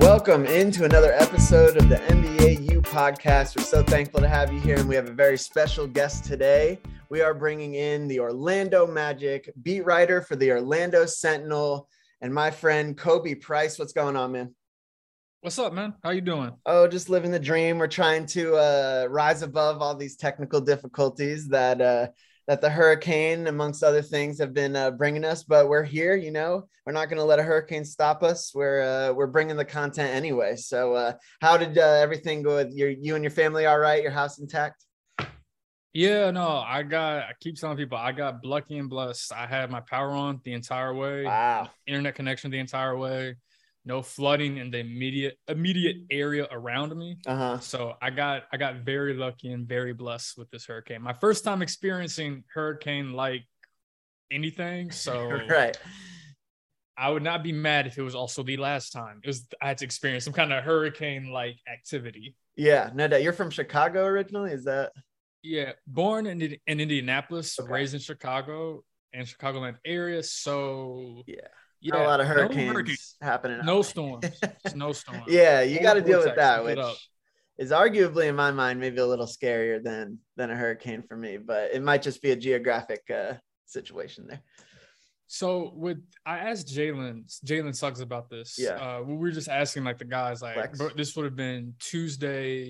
Welcome into another episode of the NBA U podcast. We're so thankful to have you here, and we have a very special guest today. We are bringing in the Orlando Magic beat writer for the Orlando Sentinel, and my friend Khobi Price. What's going on, man? What's up, man? How you doing? Oh, just living the dream. We're trying to uh, rise above all these technical difficulties that uh, that the hurricane, amongst other things, have been uh, bringing us. But we're here. You know, we're not going to let a hurricane stop us. We're uh, we're bringing the content anyway. So, uh, how did uh, everything go with your you and your family? All right, your house intact? Yeah, no, I got. I keep telling people I got lucky and blessed. I had my power on the entire way. Wow. Internet connection the entire way no flooding in the immediate immediate area around me. Uh-huh. So I got I got very lucky and very blessed with this hurricane. My first time experiencing hurricane like anything. So right. I would not be mad if it was also the last time. It was I had to experience some kind of hurricane like activity. Yeah, no doubt. You're from Chicago originally, is that? Yeah, born in in Indianapolis, Okay. raised in Chicago and Chicagoland area. So Yeah. Yeah, Not a lot of no hurricanes hurricane, happening. no storms, yeah, you got to deal with that, which is arguably in my mind maybe a little scarier than than a hurricane for me, but it might just be a geographic uh, situation there. So with I asked Jalen Jalen Suggs about this. Yeah. Uh, we were just asking like the guys like, this would have been Tuesday.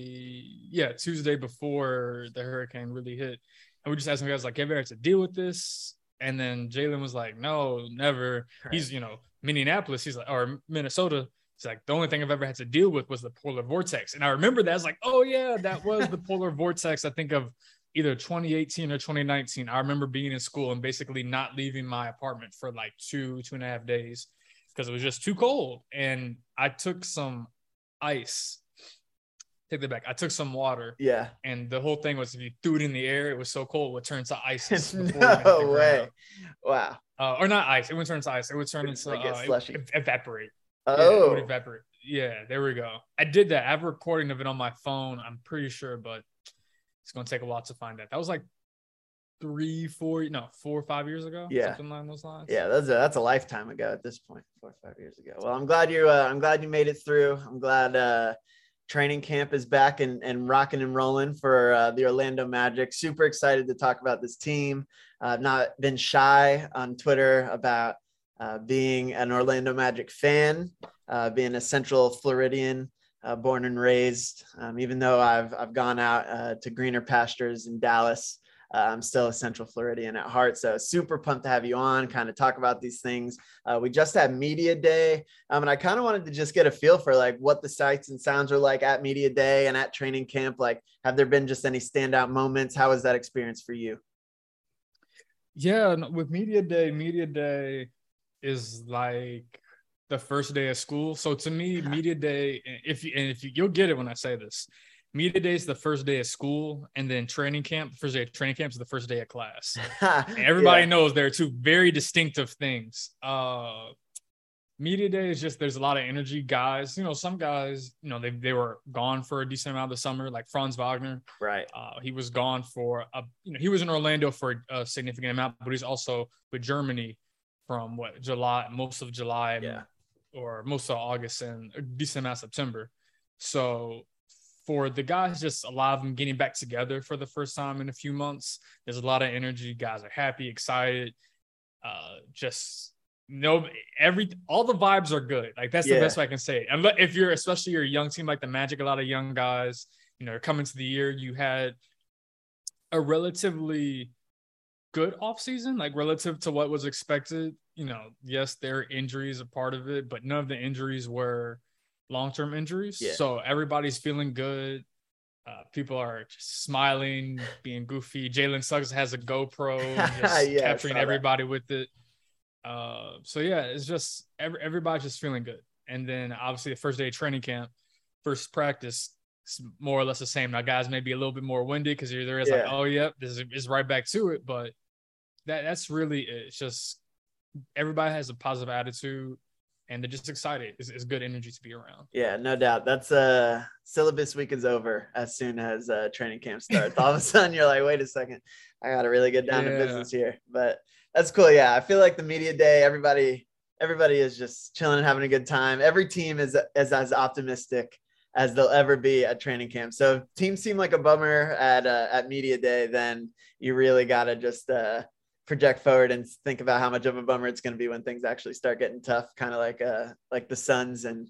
Yeah, Tuesday before the hurricane really hit, and we just asking guys like, have you had to deal with this? And then Jalen was like, no, never. He's you know Minneapolis. He's like or Minnesota. He's like the only thing I've ever had to deal with was the polar vortex, and I remember that. I was like, oh yeah, that was the polar vortex. I think of either 2018 or 2019. I remember being in school and basically not leaving my apartment for like two, two and a half days because it was just too cold. And I took some ice. Take that back. I took some water, yeah. and the whole thing was if you threw it in the air, it was so cold, it would turn to ice. before it even no way. Wow. Uh, or not ice. It would turn to ice. It would turn into Like uh, slushy. ev- evaporate. Yeah, it Oh, would evaporate. Yeah, there we go. I did that. I have a recording of it on my phone. I'm pretty sure, but it's gonna take a while to find that. That was like three, four, no, four or five years ago. Yeah. something along those lines. yeah. That's a that's a lifetime ago at this point, four or five years ago. Well, I'm glad you uh, I'm glad you made it through. I'm glad uh, training camp is back and and rocking and rolling for uh, the Orlando Magic. Super excited to talk about this team. Uh, I've not been shy on Twitter about uh, being an Orlando Magic fan, uh, being a Central Floridian, uh, born and raised. Um, even though I've I've gone out uh, to greener pastures in Dallas, uh, I'm still a Central Floridian at heart. So super pumped to have you on, kind of talk about these things. Uh, we just had media day, um, and I kind of wanted to just get a feel for like what the sights and sounds are like at media day and at training camp. Like, have there been just any standout moments? How was that experience for you? Yeah, with media day, media day is like the first day of school. So to me, media day, if you and if you you'll get it when I say this, media day is the first day of school, and then training camp, the first day of training camp is the first day of class. Everybody Yeah. knows there are two very distinctive things. Uh media day is just there's a lot of energy guys you know some guys you know they, they were gone for a decent amount of the summer like franz wagner right. uh, he was gone for a you know he was in orlando for a significant amount but he's also with germany from what july most of july Yeah. or most of august and a decent amount of september so for the guys just a lot of them getting back together for the first time in a few months. There's a lot of energy. Guys are happy excited uh just no every all the vibes are good. Like that's Yeah. the best way i can say it. And if you're especially you're young team like the magic a lot of young guys you know coming to the year you had a relatively good offseason like relative to what was expected. You know yes there are injuries a part of it but none of the injuries were long-term injuries Yeah. so everybody's feeling good uh, people are just smiling being goofy jalen suggs has a gopro just Yeah, capturing that. everybody with it uh, so yeah it's just every, everybody's just feeling good and then obviously the first day of training camp first practice it's more or less the same. Now, guys may be a little bit more windy because there is like, Yeah. oh, yep, this is, is right back to it. But that that's really it. It's just everybody has a positive attitude and they're just excited. It's, it's good energy to be around. Yeah, no doubt. That's uh syllabus week is over as soon as uh training camp starts. All of a sudden you're like, wait a second, I gotta really get down to business here. But that's cool. Yeah. I feel like the media day, everybody everybody is just chilling and having a good time. Every team is, is as optimistic as they'll ever be at training camp. So if teams seem like a bummer at uh, at media day, then you really got to just uh, project forward and think about how much of a bummer it's going to be when things actually start getting tough, kind of like uh like the Suns and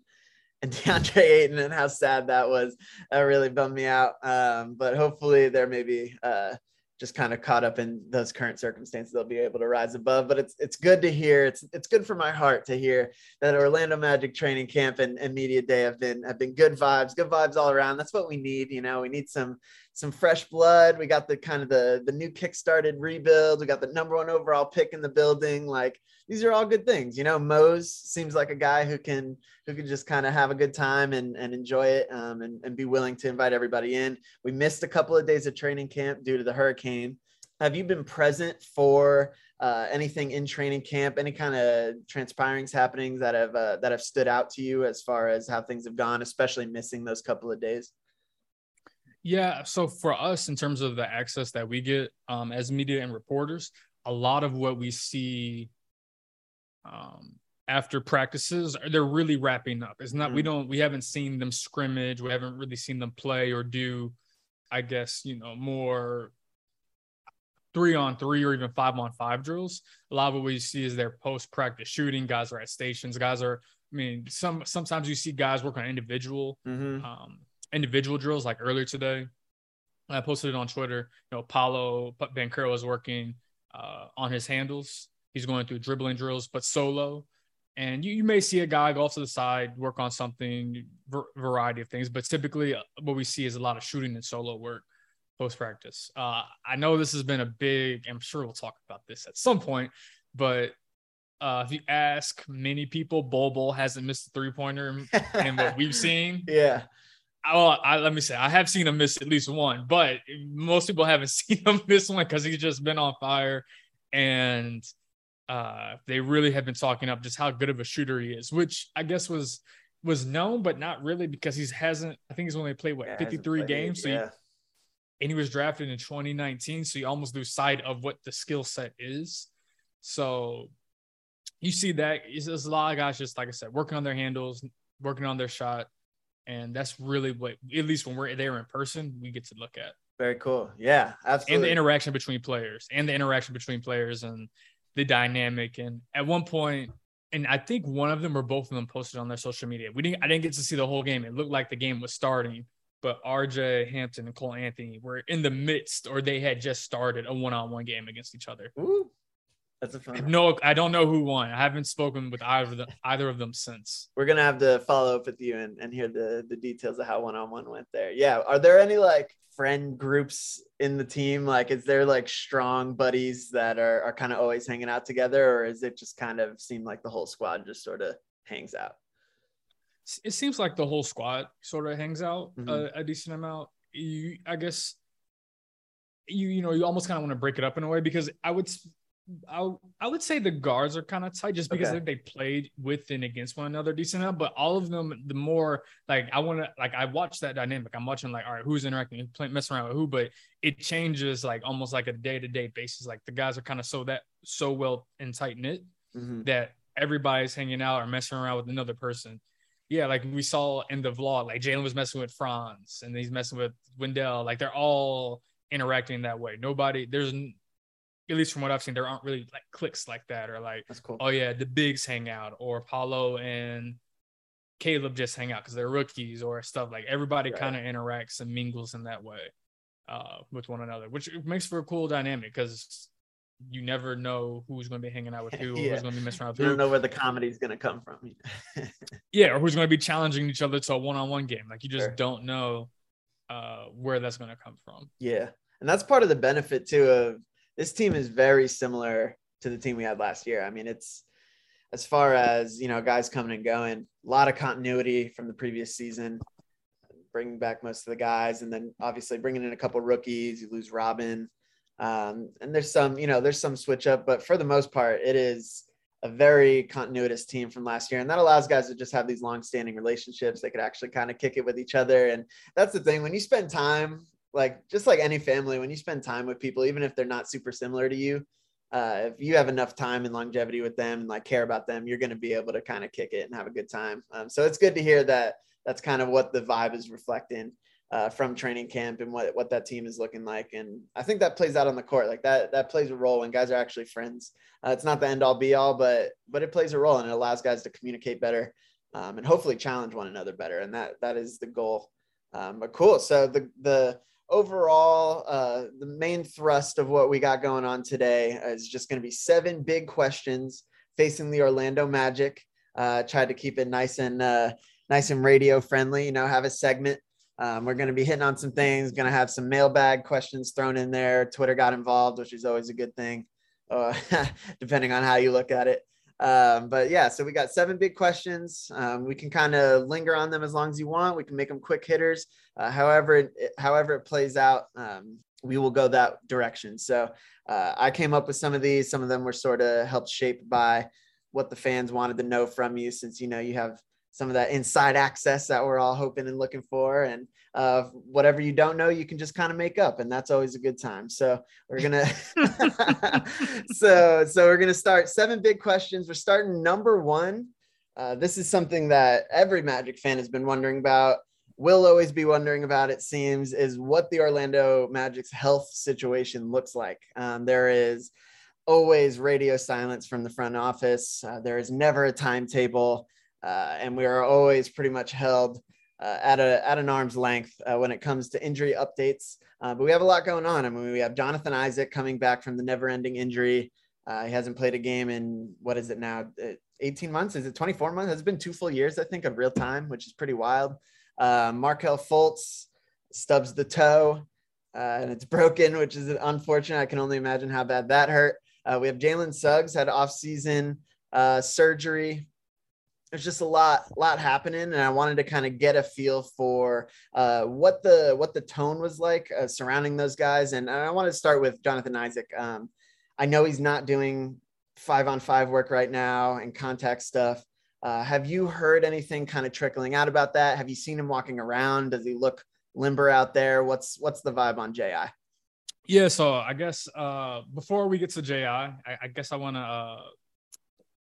and DeAndre Ayton and how sad that was. That really bummed me out. Um, but hopefully there may be uh, just kind of caught up in those current circumstances, they'll be able to rise above. But it's it's good to hear. It's it's good for my heart to hear that Orlando Magic training camp and, and media day have been have been good vibes, good vibes all around. That's what we need. You know, we need some some fresh blood. We got the kind of the the new kickstarted rebuild. We got the number one overall pick in the building. Like these are all good things. You know, Mose seems like a guy who can who can just kind of have a good time and, and enjoy it um, and, and be willing to invite everybody in. We missed a couple of days of training camp due to the hurricane. Have you been present for uh, anything in training camp? Any kind of transpirings happenings that have uh, that have stood out to you as far as how things have gone, especially missing those couple of days? Yeah. So for us, in terms of the access that we get um, as media and reporters, a lot of what we see um, after practices they're really wrapping up. It's not mm-hmm. we don't we haven't seen them scrimmage. We haven't really seen them play or do i guess you know more three on three or even five on five drills. A lot of what we see is their post practice shooting. Guys are at stations. Guys are i mean some sometimes you see guys work on individual mm-hmm. um, individual drills like earlier today i posted it on twitter. You know paolo banchero is working uh, on his handles he's going through dribbling drills but solo and you, you may see a guy go off to the side, work on something, variety of things, but typically uh, what we see is a lot of shooting and solo work post practice. Uh, I know this has been a big, I'm sure we'll talk about this at some point, but uh, if you ask many people, Bol Bol hasn't missed a three pointer in what we've seen. Yeah. Well, I, let me say, I have seen him miss at least one, but most people haven't seen him miss one because he's just been on fire. And uh, they really have been talking up just how good of a shooter he is, which I guess was was known, but not really because he hasn't. I think he's only played what yeah, 53 games. So yeah. and he was drafted in 2019, so you almost lose sight of what the skill set is. So you see that there's a lot of guys just like I said, working on their handles, working on their shot, and that's really what at least when we're there in person, we get to look at. Very cool. Yeah, absolutely. And the interaction between players, and the interaction between players, and the dynamic. And at one point, and I think one of them or both of them posted on their social media. We didn't I didn't get to see the whole game. It looked like the game was starting, but RJ Hampton and Cole Anthony were in the midst or they had just started a one-on-one game against each other. Ooh, that's a fun. No, I don't know who won. I haven't spoken with either of them, either of them since. We're gonna have to follow up with you and, and hear the the details of how one-on-one went there. Yeah. Are there any like friend groups in the team? Like, is there like strong buddies that are, are kind of always hanging out together, or is it just kind of seem like the whole squad just sort of hangs out? It seems like the whole squad sort of hangs out mm-hmm. a, a, decent amount. You, I guess, you you know you almost kind of want to break it up in a way because I would I, I would say the guards are kind of tight just because okay. they played with and against one another decent enough. But all of them, the more like I want to like I watch that dynamic. I'm watching like all right, who's interacting, playing, messing around with who, but it changes like almost like a day to day basis. Like the guys are kind of so that so well and tight knit mm-hmm. that everybody's hanging out or messing around with another person. Yeah, like we saw in the vlog, like Jalen was messing with Franz and he's messing with Wendell. Like they're all interacting that way. Nobody, there's at least from what I've seen, there aren't really like clicks like that or like, That's cool. oh yeah, the bigs hang out or Paolo and Caleb just hang out because they're rookies or stuff like everybody right. kind of interacts and mingles in that way uh, with one another, which makes for a cool dynamic because you never know who's going to be hanging out with who, yeah. who's going to be messing around with you who. don't know where the comedy is going to come from. yeah, or who's going to be challenging each other to a one-on-one game. Like you just sure. don't know uh, where that's going to come from. Yeah, and that's part of the benefit too of this team is very similar to the team we had last year. I mean, it's as far as you know, guys coming and going, a lot of continuity from the previous season, bringing back most of the guys, and then obviously bringing in a couple rookies. You lose Robin, um, and there's some, you know, there's some switch up, but for the most part, it is a very continuous team from last year, and that allows guys to just have these long-standing relationships. They could actually kind of kick it with each other, and that's the thing when you spend time like just like any family when you spend time with people even if they're not super similar to you uh, if you have enough time and longevity with them and like care about them, you're going to be able to kind of kick it and have a good time. Um, so it's good to hear that that's kind of what the vibe is reflecting uh, from training camp and what, what that team is looking like. And I think that plays out on the court. Like that, that plays a role when guys are actually friends. Uh, it's not the end all be all, but, but it plays a role and it allows guys to communicate better um, and hopefully challenge one another better. And that, that is the goal. Um, but cool. So the, the, overall, uh, the main thrust of what we got going on today is just going to be seven big questions facing the Orlando Magic. Uh, tried to keep it nice and uh, nice and radio friendly. You know, have a segment. Um, we're going to be hitting on some things. Going to have some mailbag questions thrown in there. Twitter got involved, which is always a good thing, uh, depending on how you look at it. Um, but yeah, so we got seven big questions. Um, we can kind of linger on them as long as you want. We can make them quick hitters. Uh, however, it, however it plays out, um, we will go that direction. So uh, I came up with some of these. Some of them were sort of helped shape by what the fans wanted to know from you, since you know you have some of that inside access that we're all hoping and looking for. And uh, whatever you don't know, you can just kind of make up, and that's always a good time. So we're gonna, so so we're gonna start seven big questions. We're starting number one. Uh, this is something that every Magic fan has been wondering about. Will always be wondering about. It seems is what the Orlando Magic's health situation looks like. Um, there is always radio silence from the front office. Uh, there is never a timetable, uh, and we are always pretty much held uh, at a at an arm's length uh, when it comes to injury updates. Uh, but we have a lot going on. I mean, we have Jonathan Isaac coming back from the never-ending injury. Uh, he hasn't played a game in what is it now? Uh, 18 months? Is it 24 months? It's been two full years, I think, of real time, which is pretty wild. Uh, Markelle Fultz stubs the toe and it's broken, which is unfortunate. I can only imagine how bad that hurt. we have Jalen Suggs had off-season surgery there's just a lot lot happening and i wanted to kind of get a feel for uh, what the what the tone was like uh, surrounding those guys and i want to start with jonathan isaac. Um, i know he's not doing five on five work right now and contact stuff. Uh, have you heard anything kind of trickling out about that? Have you seen him walking around? Does he look limber out there? What's what's the vibe on ji yeah so i guess uh, before we get to ji i, I guess i want to uh,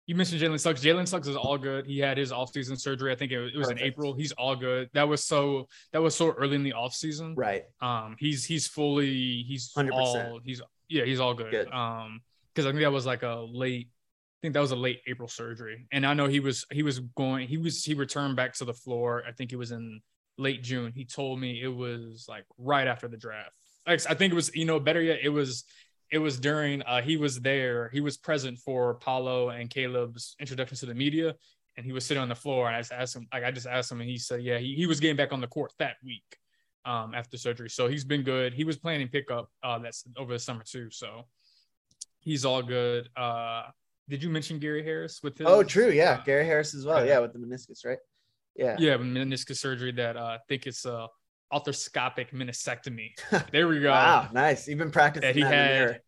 you mentioned Jalen Suggs. Jalen Suggs is all good. He had his offseason surgery. I think it, it was Perfect. in April. He's all good. That was so that was so early in the offseason. Right. Um, he's he's fully he's 100%. all he's yeah, he's all good. good. Um, because I think that was like a late I think that was a late April surgery. And I know he was he was going he was he returned back to the floor. I think it was in late June. He told me it was like right after the draft. I think it was, you know, better yet, it was it was during uh, he was there he was present for paolo and caleb's introduction to the media and he was sitting on the floor. And i just asked him like i just asked him and he said yeah he, he was getting back on the court that week um, after surgery. So he's been good. He was planning pickup uh, that's over the summer too so he's all good. Uh, did you mention gary harris with his oh true. Yeah. uh, gary harris as well. yeah. With the meniscus right? Yeah. Yeah meniscus surgery that uh, i think it's uh arthroscopic meniscectomy. There we go. wow, nice. You've been practicing that he that had.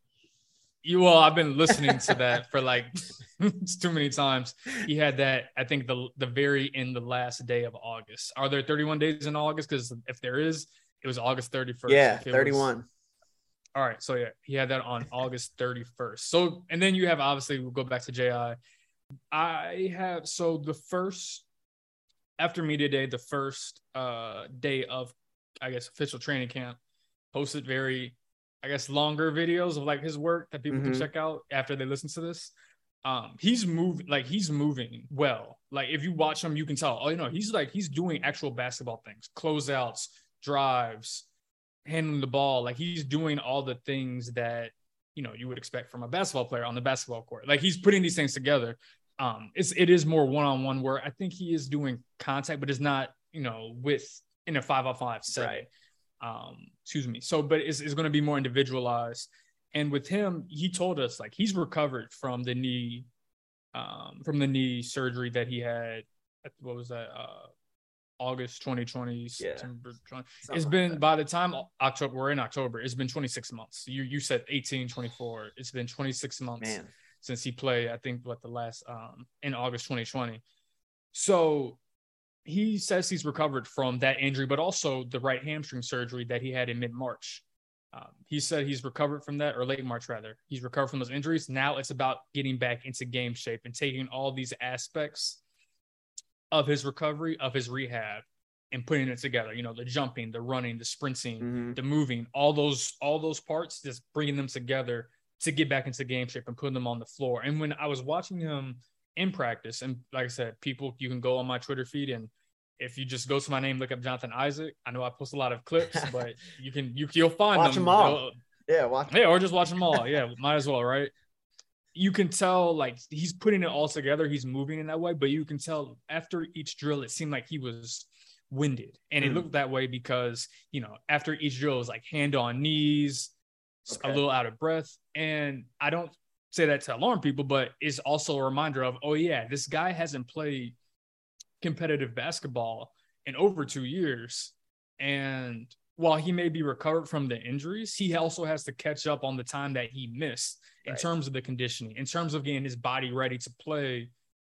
You well, I've been listening to that for like too many times. He had that. I think the the very end, the last day of August. Are there 31 days in August? Because if there is, it was August 31st. Yeah, 31. Was, all right, so yeah, he had that on August 31st. So and then you have obviously we'll go back to Ji. I have so the first after media day, the first uh day of I guess official training camp, posted very, I guess, longer videos of like his work that people mm-hmm. can check out after they listen to this. Um, he's moving like he's moving well. Like if you watch him, you can tell. Oh, you know, he's like he's doing actual basketball things, closeouts, drives, handling the ball. Like he's doing all the things that you know you would expect from a basketball player on the basketball court. Like he's putting these things together. Um, it's it is more one on one where I think he is doing contact, but it's not you know with in a five on five setting. Right. Um, excuse me. So, but it's, it's going to be more individualized. And with him, he told us like he's recovered from the knee, um, from the knee surgery that he had. What was that? Uh, August 2020, yeah. September 20. It's been by the time October, we're in October, it's been 26 months. You you said 18, 24. It's been 26 months Man. since he played, I think what the last um in August 2020. So he says he's recovered from that injury, but also the right hamstring surgery that he had in mid March. Um, he said he's recovered from that, or late March rather. He's recovered from those injuries. Now it's about getting back into game shape and taking all these aspects of his recovery, of his rehab, and putting it together. You know, the jumping, the running, the sprinting, mm-hmm. the moving, all those all those parts, just bringing them together to get back into game shape and putting them on the floor. And when I was watching him in practice, and like I said, people, you can go on my Twitter feed and if you just go to my name, look up Jonathan Isaac. I know I post a lot of clips, but you can you you'll find watch them, them all. yeah, watch. Yeah, or just watch them all. Yeah, might as well, right? You can tell like he's putting it all together. He's moving in that way, but you can tell after each drill, it seemed like he was winded, and mm. it looked that way because you know after each drill it was like hand on knees, okay. a little out of breath, and I don't say that to alarm people, but it's also a reminder of oh yeah, this guy hasn't played competitive basketball in over two years. And while he may be recovered from the injuries, he also has to catch up on the time that he missed in right. terms of the conditioning, in terms of getting his body ready to play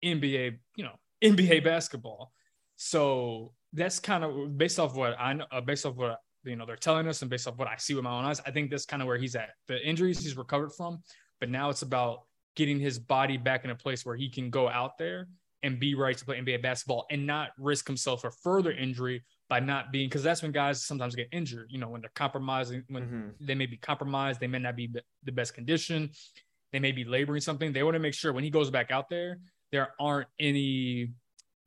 NBA, you know, NBA basketball. So that's kind of based off what I know, uh, based off what you know they're telling us, and based off what I see with my own eyes. I think that's kind of where he's at. The injuries he's recovered from, but now it's about getting his body back in a place where he can go out there and be ready to play NBA basketball and not risk himself for further injury by not being because that's when guys sometimes get injured. You know, when they're compromising, when mm-hmm. they may be compromised, they may not be the best condition, they may be laboring something. They want to make sure when he goes back out there, there aren't any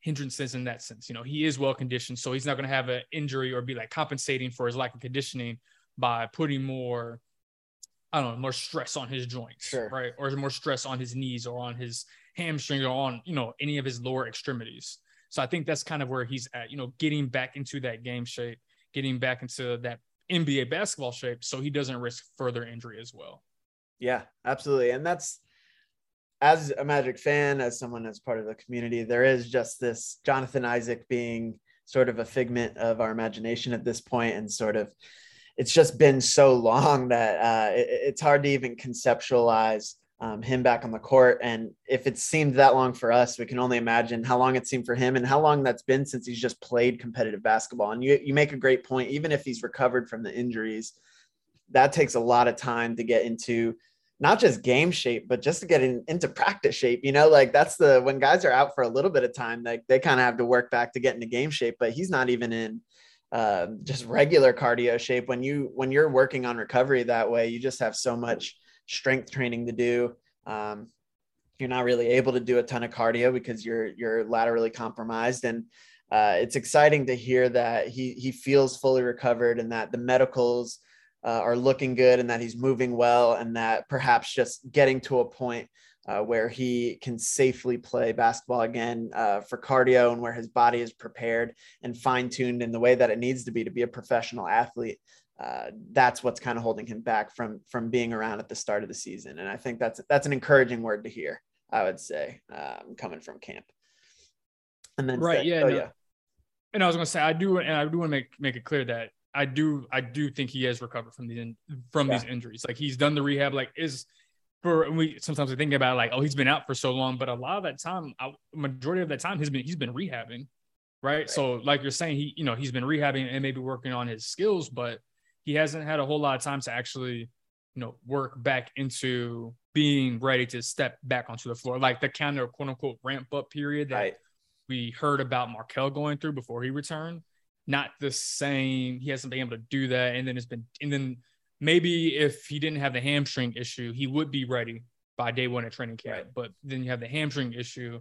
hindrances in that sense. You know, he is well conditioned, so he's not going to have an injury or be like compensating for his lack of conditioning by putting more I don't know, more stress on his joints, sure. right? Or more stress on his knees or on his hamstring or on, you know, any of his lower extremities. So I think that's kind of where he's at, you know, getting back into that game shape, getting back into that NBA basketball shape so he doesn't risk further injury as well. Yeah, absolutely. And that's as a Magic fan, as someone as part of the community, there is just this Jonathan Isaac being sort of a figment of our imagination at this point and sort of it's just been so long that uh, it, it's hard to even conceptualize um, him back on the court. And if it seemed that long for us, we can only imagine how long it seemed for him and how long that's been since he's just played competitive basketball. And you, you make a great point. Even if he's recovered from the injuries, that takes a lot of time to get into not just game shape, but just to get in, into practice shape. You know, like that's the when guys are out for a little bit of time, like they kind of have to work back to get into game shape. But he's not even in uh, just regular cardio shape. When you when you're working on recovery that way, you just have so much strength training to do. Um, you're not really able to do a ton of cardio because you're you're laterally compromised and uh, it's exciting to hear that he he feels fully recovered and that the medicals uh, are looking good and that he's moving well and that perhaps just getting to a point uh, where he can safely play basketball again uh, for cardio and where his body is prepared and fine tuned in the way that it needs to be to be a professional athlete uh, that's what's kind of holding him back from from being around at the start of the season. And I think that's that's an encouraging word to hear. I would say um, coming from camp. And then right, say, yeah, oh, no. yeah. And I was gonna say I do, and I do want to make make it clear that I do I do think he has recovered from these from yeah. these injuries. Like he's done the rehab. Like is for we sometimes we think about like oh he's been out for so long, but a lot of that time, majority of that time, he's been he's been rehabbing, right? right? So like you're saying, he you know he's been rehabbing and maybe working on his skills, but he hasn't had a whole lot of time to actually, you know, work back into being ready to step back onto the floor, like the kind of quote unquote ramp up period that right. we heard about Markelle going through before he returned. Not the same. He hasn't been able to do that, and then it's been, and then maybe if he didn't have the hamstring issue, he would be ready by day one at training camp. Right. But then you have the hamstring issue,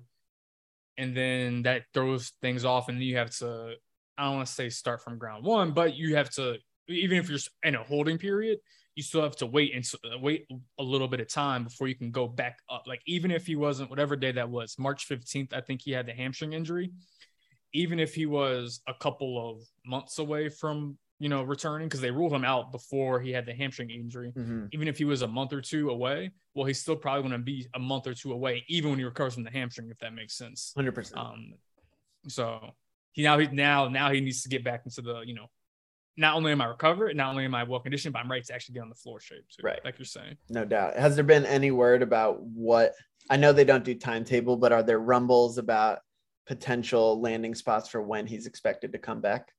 and then that throws things off, and then you have to. I don't want to say start from ground one, but you have to even if you're in a holding period, you still have to wait and uh, wait a little bit of time before you can go back up. Like even if he wasn't whatever day that was, March 15th, I think he had the hamstring injury. Even if he was a couple of months away from you know returning because they ruled him out before he had the hamstring injury. Mm-hmm. Even if he was a month or two away, well, he's still probably going to be a month or two away, even when he recovers from the hamstring, if that makes sense. Hundred um, percent. So he now he now now he needs to get back into the you know not only am I recovered, not only am I well conditioned, but I'm ready to actually get on the floor shape too. Right. Like you're saying. No doubt. Has there been any word about what I know they don't do timetable, but are there rumbles about potential landing spots for when he's expected to come back?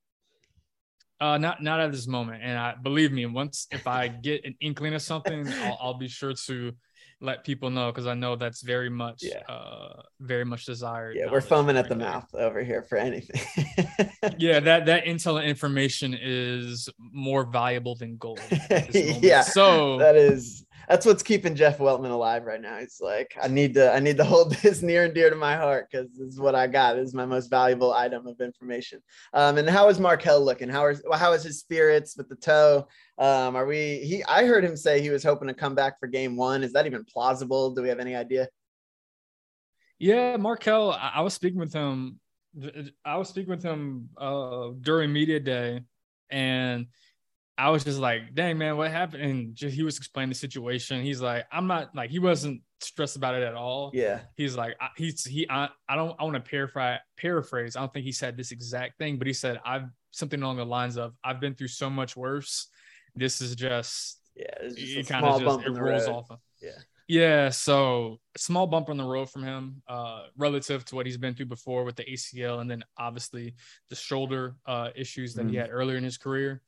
Uh, not not at this moment. And I believe me, once if I get an inkling of something, I'll, I'll be sure to let people know because I know that's very much, yeah. uh, very much desired. Yeah, we're foaming at the mouth over here for anything. yeah, that that intel information is more valuable than gold. yeah, so that is that's what's keeping Jeff Weltman alive right now. He's like, I need to, I need to hold this near and dear to my heart because this is what I got. This is my most valuable item of information. Um, and how is Markelle looking? How is how is his spirits with the toe? Um, are we? He, I heard him say he was hoping to come back for game one. Is that even plausible? Do we have any idea? Yeah, Markelle. I, I was speaking with him. I was speaking with him uh, during media day, and I was just like, dang man, what happened? And just, he was explaining the situation. He's like, I'm not like he wasn't stressed about it at all. Yeah. He's like, I, he's he. I, I don't. I want to paraphrase. Paraphrase. I don't think he said this exact thing, but he said I've something along the lines of I've been through so much worse. This is just yeah. Just it kind of just it rolls road. off. Of, yeah. Yeah, so small bump on the road from him, uh, relative to what he's been through before with the ACL, and then obviously the shoulder uh, issues that mm. he had earlier in his career.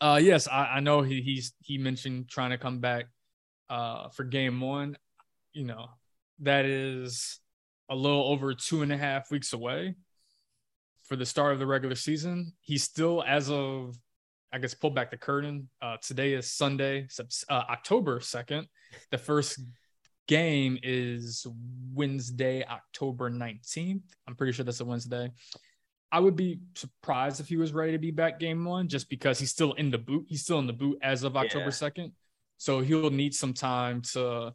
Uh, yes, I, I know he he's he mentioned trying to come back uh, for game one. You know, that is a little over two and a half weeks away for the start of the regular season. He's still, as of, I guess, pull back the curtain. Uh, today is Sunday, uh, October 2nd. The first game is Wednesday, October 19th. I'm pretty sure that's a Wednesday. I would be surprised if he was ready to be back game one, just because he's still in the boot. He's still in the boot as of October second, so he'll need some time to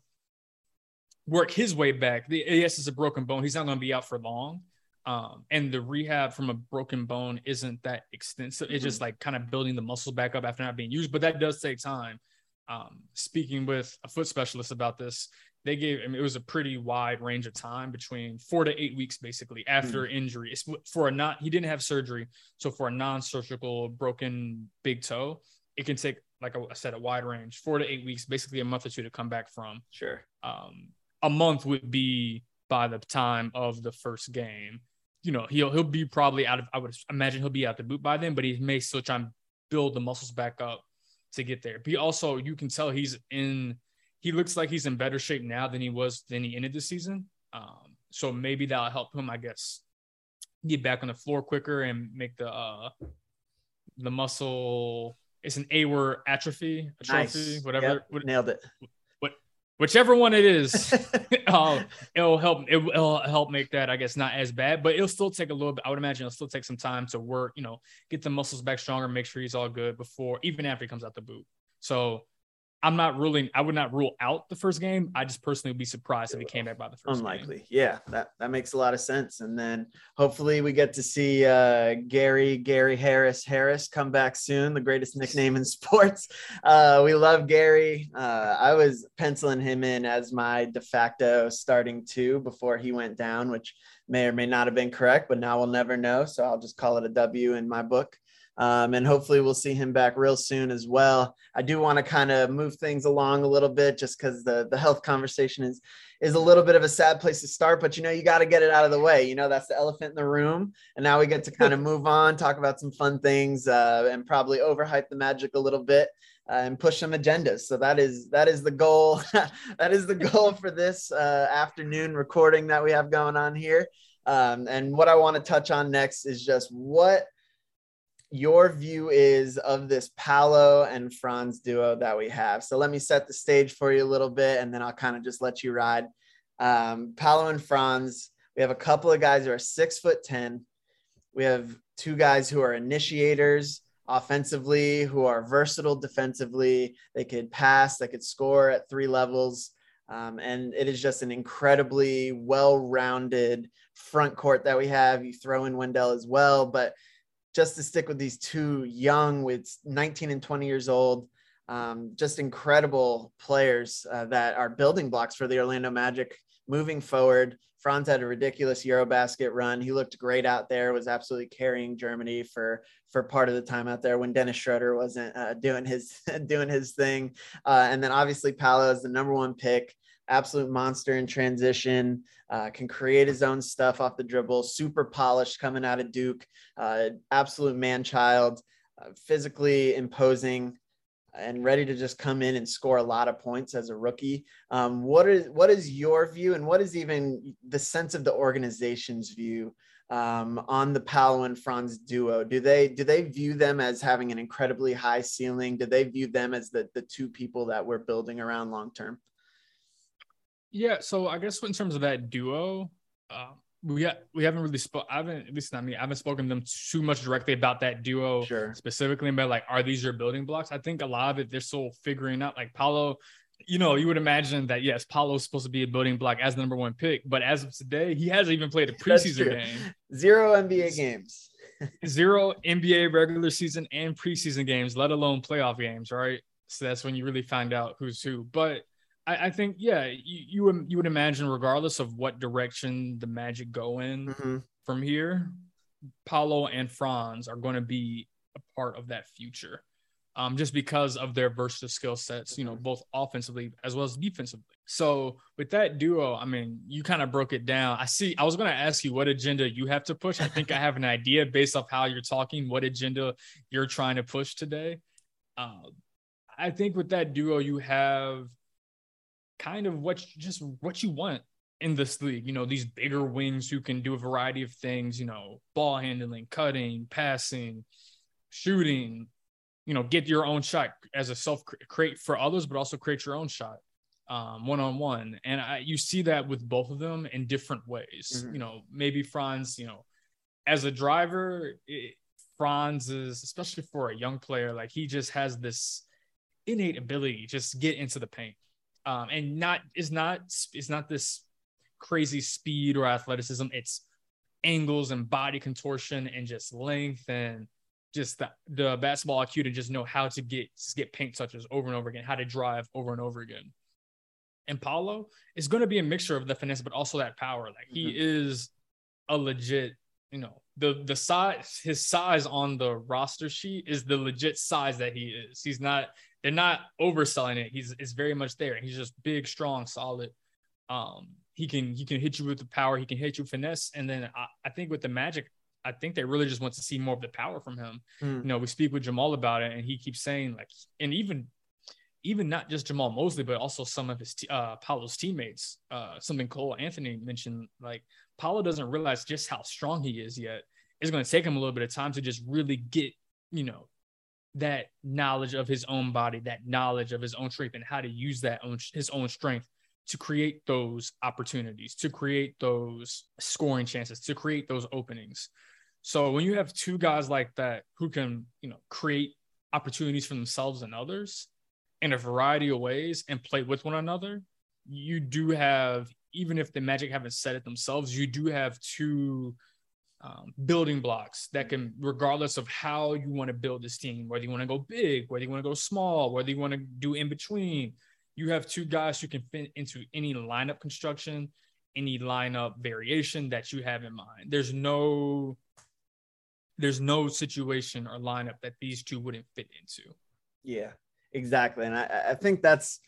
work his way back. The yes, is a broken bone. He's not going to be out for long. Um, and the rehab from a broken bone isn't that extensive. It's mm-hmm. just like kind of building the muscles back up after not being used, but that does take time. Um, speaking with a foot specialist about this, they gave I mean, it was a pretty wide range of time between four to eight weeks basically after mm. injury. It's for a not he didn't have surgery, so for a non-surgical broken big toe, it can take like I said a wide range, four to eight weeks, basically a month or two to come back from. Sure. Um, a month would be by the time of the first game. You know, he'll he'll be probably out of. I would imagine he'll be out the boot by then, but he may still try and build the muscles back up to get there. But also, you can tell he's in he looks like he's in better shape now than he was than he ended the season. Um, so maybe that'll help him, I guess, get back on the floor quicker and make the uh, the muscle. It's an A word atrophy, atrophy, nice. whatever. Yep, nailed it. What, whichever one it is, uh, it'll help. It will help make that, I guess, not as bad, but it'll still take a little bit. I would imagine it'll still take some time to work. You know, get the muscles back stronger, make sure he's all good before, even after he comes out the boot. So I'm not ruling. I would not rule out the first game. I just personally would be surprised if he came back by the first. Unlikely. Game. Yeah, that that makes a lot of sense. And then hopefully we get to see uh, Gary Gary Harris Harris come back soon. The greatest nickname in sports. Uh, we love Gary. Uh, I was penciling him in as my de facto starting two before he went down, which may or may not have been correct, but now we'll never know. So I'll just call it a W in my book. Um, and hopefully we'll see him back real soon as well. I do want to kind of move things along a little bit just because the the health conversation is is a little bit of a sad place to start, but you know you got to get it out of the way. You know that's the elephant in the room, and now we get to kind of move on, talk about some fun things, uh, and probably overhype the Magic a little bit. Uh, and push some agendas. So that is that is the goal. that is the goal for this uh, afternoon recording that we have going on here. Um, and what I want to touch on next is just what your view is of this Paolo and Franz duo that we have. So let me set the stage for you a little bit and then I'll kind of just let you ride. Um, Paolo and Franz, we have a couple of guys who are six foot 10. We have two guys who are initiators offensively, who are versatile defensively. They could pass, they could score at three levels. Um, and it is just an incredibly well rounded front court that we have. You throw in Wendell as well, but just to stick with these two young, with 19 and 20 years old, um, just incredible players uh, that are building blocks for the Orlando Magic moving forward. Franz had a ridiculous Eurobasket run. He looked great out there. Was absolutely carrying Germany for for part of the time out there when Dennis Schroeder wasn't uh, doing his doing his thing. Uh, and then obviously Paolo is the number one pick absolute monster in transition, uh, can create his own stuff off the dribble, super polished coming out of Duke, uh, absolute man child. uh, physically imposing and ready to just come in and score a lot of points as a rookie. Um, what is what is your view, and what is even the sense of the organization's view um, on the Paolo and Franz duo? Do they do they view them as having an incredibly high ceiling? Do they view them as the the two people that we're building around long term? Yeah, so I guess in terms of that duo, uh, we ha- we haven't really spoke. I haven't at least not me. I haven't spoken to them too much directly about that duo sure. specifically, but like, are these your building blocks? I think a lot of it they're still figuring out. Like Paolo, you know, you would imagine that yes, Paolo's supposed to be a building block as the number one pick, but as of today, he hasn't even played a preseason game. Zero NBA games. Zero NBA regular season and preseason games, let alone playoff games. Right. So that's when you really find out who's who. But I, I think yeah, you, you would you would imagine regardless of what direction the Magic go in mm-hmm. from here, Paolo and Franz are going to be a part of that future. Um, just because of their versatile skill sets, you know, mm-hmm. both offensively as well as defensively. So with that duo, I mean, you kind of broke it down. I see. I was going to ask you what agenda you have to push. I think I have an idea based off how you're talking, what agenda you're trying to push today. Uh, I think with that duo, you have kind of what just what you want in this league. You know, these bigger wings who can do a variety of things, you know, ball handling, cutting, passing, shooting, you know, get your own shot as a self create for others, but also create your own shot one on one. And I, you see that with both of them in different ways. Mm-hmm. You know, maybe Franz, you know, as a driver, it, Franz is, especially for a young player, like he just has this innate ability just get into the paint um, and not is not is not this crazy speed or athleticism. It's angles and body contortion and just length and just the, the basketball IQ to just know how to get get paint touches over and over again, how to drive over and over again. And Paolo is going to be a mixture of the finesse, but also that power. Like he mm-hmm. is a legit, you know, the the size his size on the roster sheet is the legit size that he is. He's not they're not overselling it. He's it's very much there. He's just big, strong, solid. Um, he can he can hit you with the power. He can hit you finesse. And then I, I think with the Magic, I think they really just want to see more of the power from him. Mm. You know, we speak with Jamahl about it, and he keeps saying like, and even even not just Jamahl Mosley, but also some of his uh, Paolo's teammates. Uh, something Cole Anthony mentioned, like Paolo doesn't realize just how strong he is yet. It's going to take him a little bit of time to just really get, you know, that knowledge of his own body, that knowledge of his own strength, and how to use that own his own strength to create those opportunities, to create those scoring chances, to create those openings. So when you have two guys like that who can, you know, create opportunities for themselves and others in a variety of ways and play with one another, you do have, even if the Magic haven't said it themselves, you do have two um, building blocks that can, regardless of how you want to build this team, whether you want to go big, whether you want to go small, whether you want to do in between, you have two guys who can fit into any lineup construction, any lineup variation that you have in mind. There's no, there's no situation or lineup that these two wouldn't fit into. Yeah, exactly, and I, I think that's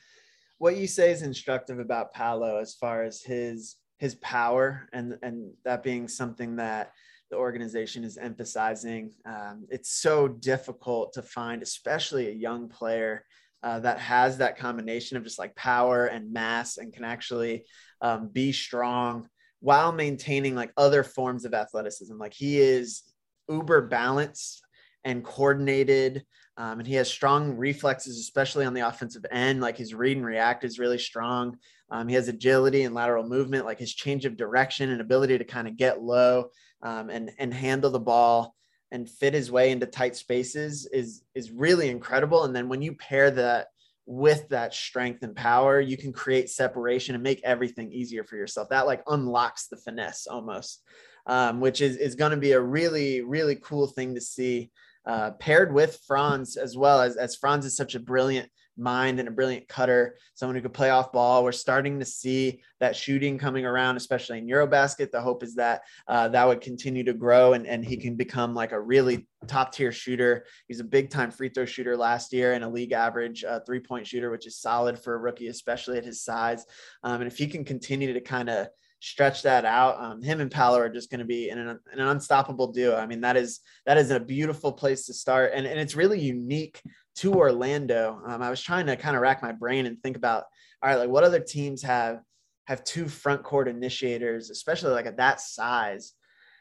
what you say is instructive about Paolo as far as his his power and and that being something that the organization is emphasizing. Um, it's so difficult to find, especially a young player uh, that has that combination of just like power and mass and can actually um, be strong while maintaining like other forms of athleticism. Like he is uber balanced and coordinated. Um, and he has strong reflexes, especially on the offensive end. Like his read and react is really strong. Um, he has agility and lateral movement, like his change of direction and ability to kind of get low um, and and handle the ball and fit his way into tight spaces is is really incredible. And then when you pair that with that strength and power, you can create separation and make everything easier for yourself. That like unlocks the finesse almost, um, which is is going to be a really really cool thing to see. Uh, paired with Franz as well as as Franz is such a brilliant mind and a brilliant cutter, someone who could play off ball. We're starting to see that shooting coming around, especially in Eurobasket. The hope is that uh, that would continue to grow and, and he can become like a really top tier shooter. He's a big time free throw shooter last year and a league average uh, three point shooter, which is solid for a rookie, especially at his size. Um, and if he can continue to kind of stretch that out. Um, him and Paolo are just going to be in an, in an unstoppable duo. I mean, that is that is a beautiful place to start, and, and it's really unique to Orlando. Um, I was trying to kind of rack my brain and think about, all right, like what other teams have have two front court initiators, especially like at that size.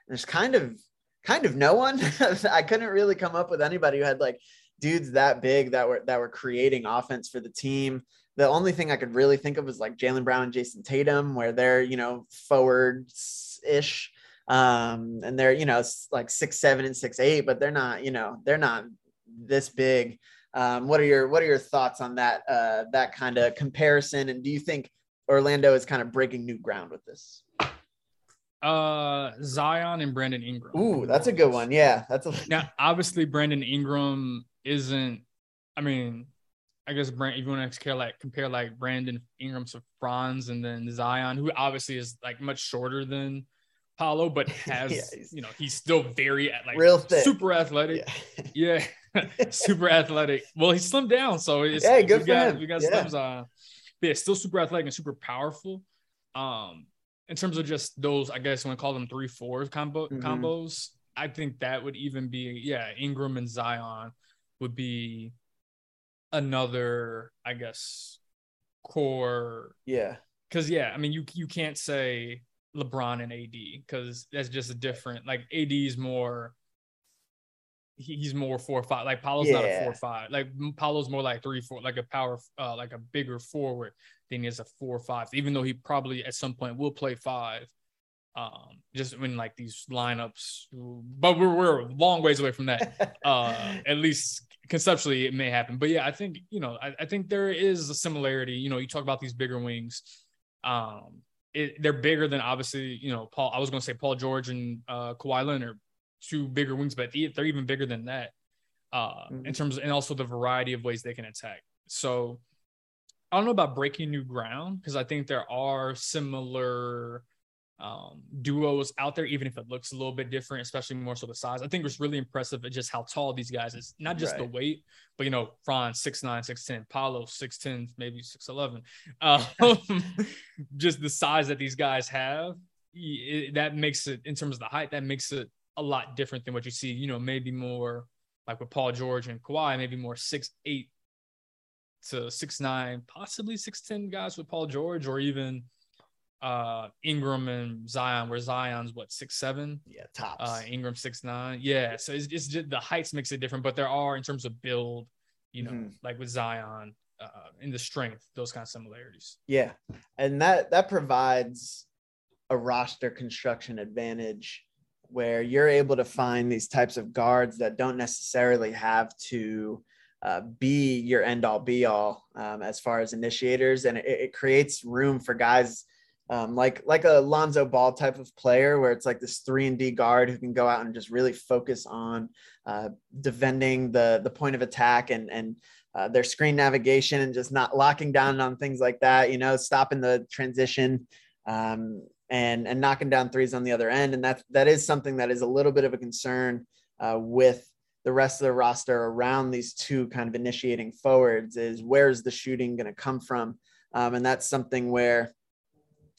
And there's kind of kind of no one. I couldn't really come up with anybody who had like dudes that big that were that were creating offense for the team. The only thing I could really think of was like Jaylen Brown and Jayson Tatum, where they're you know forwards ish, um, and they're you know like six seven and six eight, but they're not you know they're not this big. Um, what are your what are your thoughts on that uh, that kind of comparison? And do you think Orlando is kind of breaking new ground with this? Uh, Zion and Brandon Ingram. Ooh, that's a good one. Yeah, that's a now. Obviously, Brandon Ingram isn't. I mean, I guess Brand, if you want to compare like compare like Brandon Ingram to Franz and then Zion, who obviously is like much shorter than Paolo, but has yeah, you know he's still very like real thick. super athletic. Yeah, yeah. super athletic. Well, he slimmed down, so it's yeah, good we for got, him. We got yeah. slims on, but yeah, still super athletic and super powerful. Um, in terms of just those, I guess I want to call them three four combo mm-hmm. combos. I think that would even be yeah, Ingram and Zion would be another, I guess, core. Yeah. Cause yeah, I mean you you can't say LeBron and AD because that's just a different like AD is more he's more four five. Like Paolo's yeah. not a four five. Like Paolo's more like three four, like a power, uh, like a bigger forward than he is a four five. Even though he probably at some point will play five, um, just when like these lineups. But we're we're a long ways away from that. uh, at least conceptually, it may happen. But yeah, I think you know, I, I think there is a similarity. You know, you talk about these bigger wings. Um, it, they're bigger than obviously, you know, Paul. I was going to say Paul George and uh, Kawhi Leonard, two bigger wings, but they're even bigger than that uh, mm-hmm. in terms of, and also the variety of ways they can attack. So I don't know about breaking new ground because I think there are similar um, duos out there, even if it looks a little bit different, especially more so the size. I think it's really impressive at just how tall these guys is. Not just right. the weight, but you know, Franz six nine, six ten, Paolo six ten, maybe six eleven. Um, just the size that these guys have, it, that makes it in terms of the height. That makes it a lot different than what you see. You know, maybe more like with Paul George and Kawhi, maybe more six eight to six nine, possibly six ten guys with Paul George, or even uh Ingram and Zion, where Zion's what six seven, yeah, tops. Uh, Ingram six nine, yeah. So it's, it's just the heights makes it different, but there are in terms of build, you know, mm-hmm. like with Zion, uh, in the strength, those kind of similarities. Yeah, and that that provides a roster construction advantage where you're able to find these types of guards that don't necessarily have to uh, be your end all be all um, as far as initiators, and it, it creates room for guys um, like like a Lonzo Ball type of player, where it's like this three and D guard who can go out and just really focus on uh, defending the the point of attack and and uh, their screen navigation and just not locking down on things like that. You know, stopping the transition um, and and knocking down threes on the other end, and that that is something that is a little bit of a concern uh, with the rest of the roster around these two kind of initiating forwards. Is where's the shooting going to come from? Um, and that's something where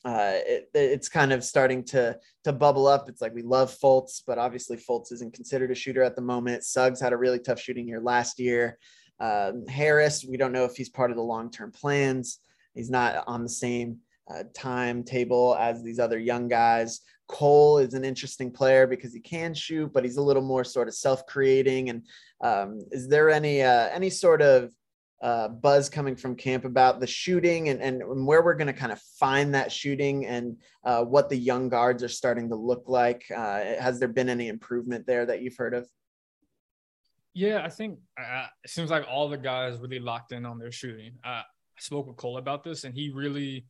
uh, it, it's kind of starting to to bubble up. It's like we love Fultz, but obviously Fultz isn't considered a shooter at the moment. Suggs had a really tough shooting year last year. Uh, Harris, we don't know if he's part of the long term plans. He's not on the same uh, timetable as these other young guys. Cole is an interesting player because he can shoot, but he's a little more sort of self creating. And um, is there any uh, any sort of uh, buzz coming from camp about the shooting and, and where we're going to kind of find that shooting and uh, what the young guards are starting to look like. Uh, has there been any improvement there that you've heard of? Yeah, I think uh, it seems like all the guys really locked in on their shooting. Uh, I spoke with Cole about this, and he really,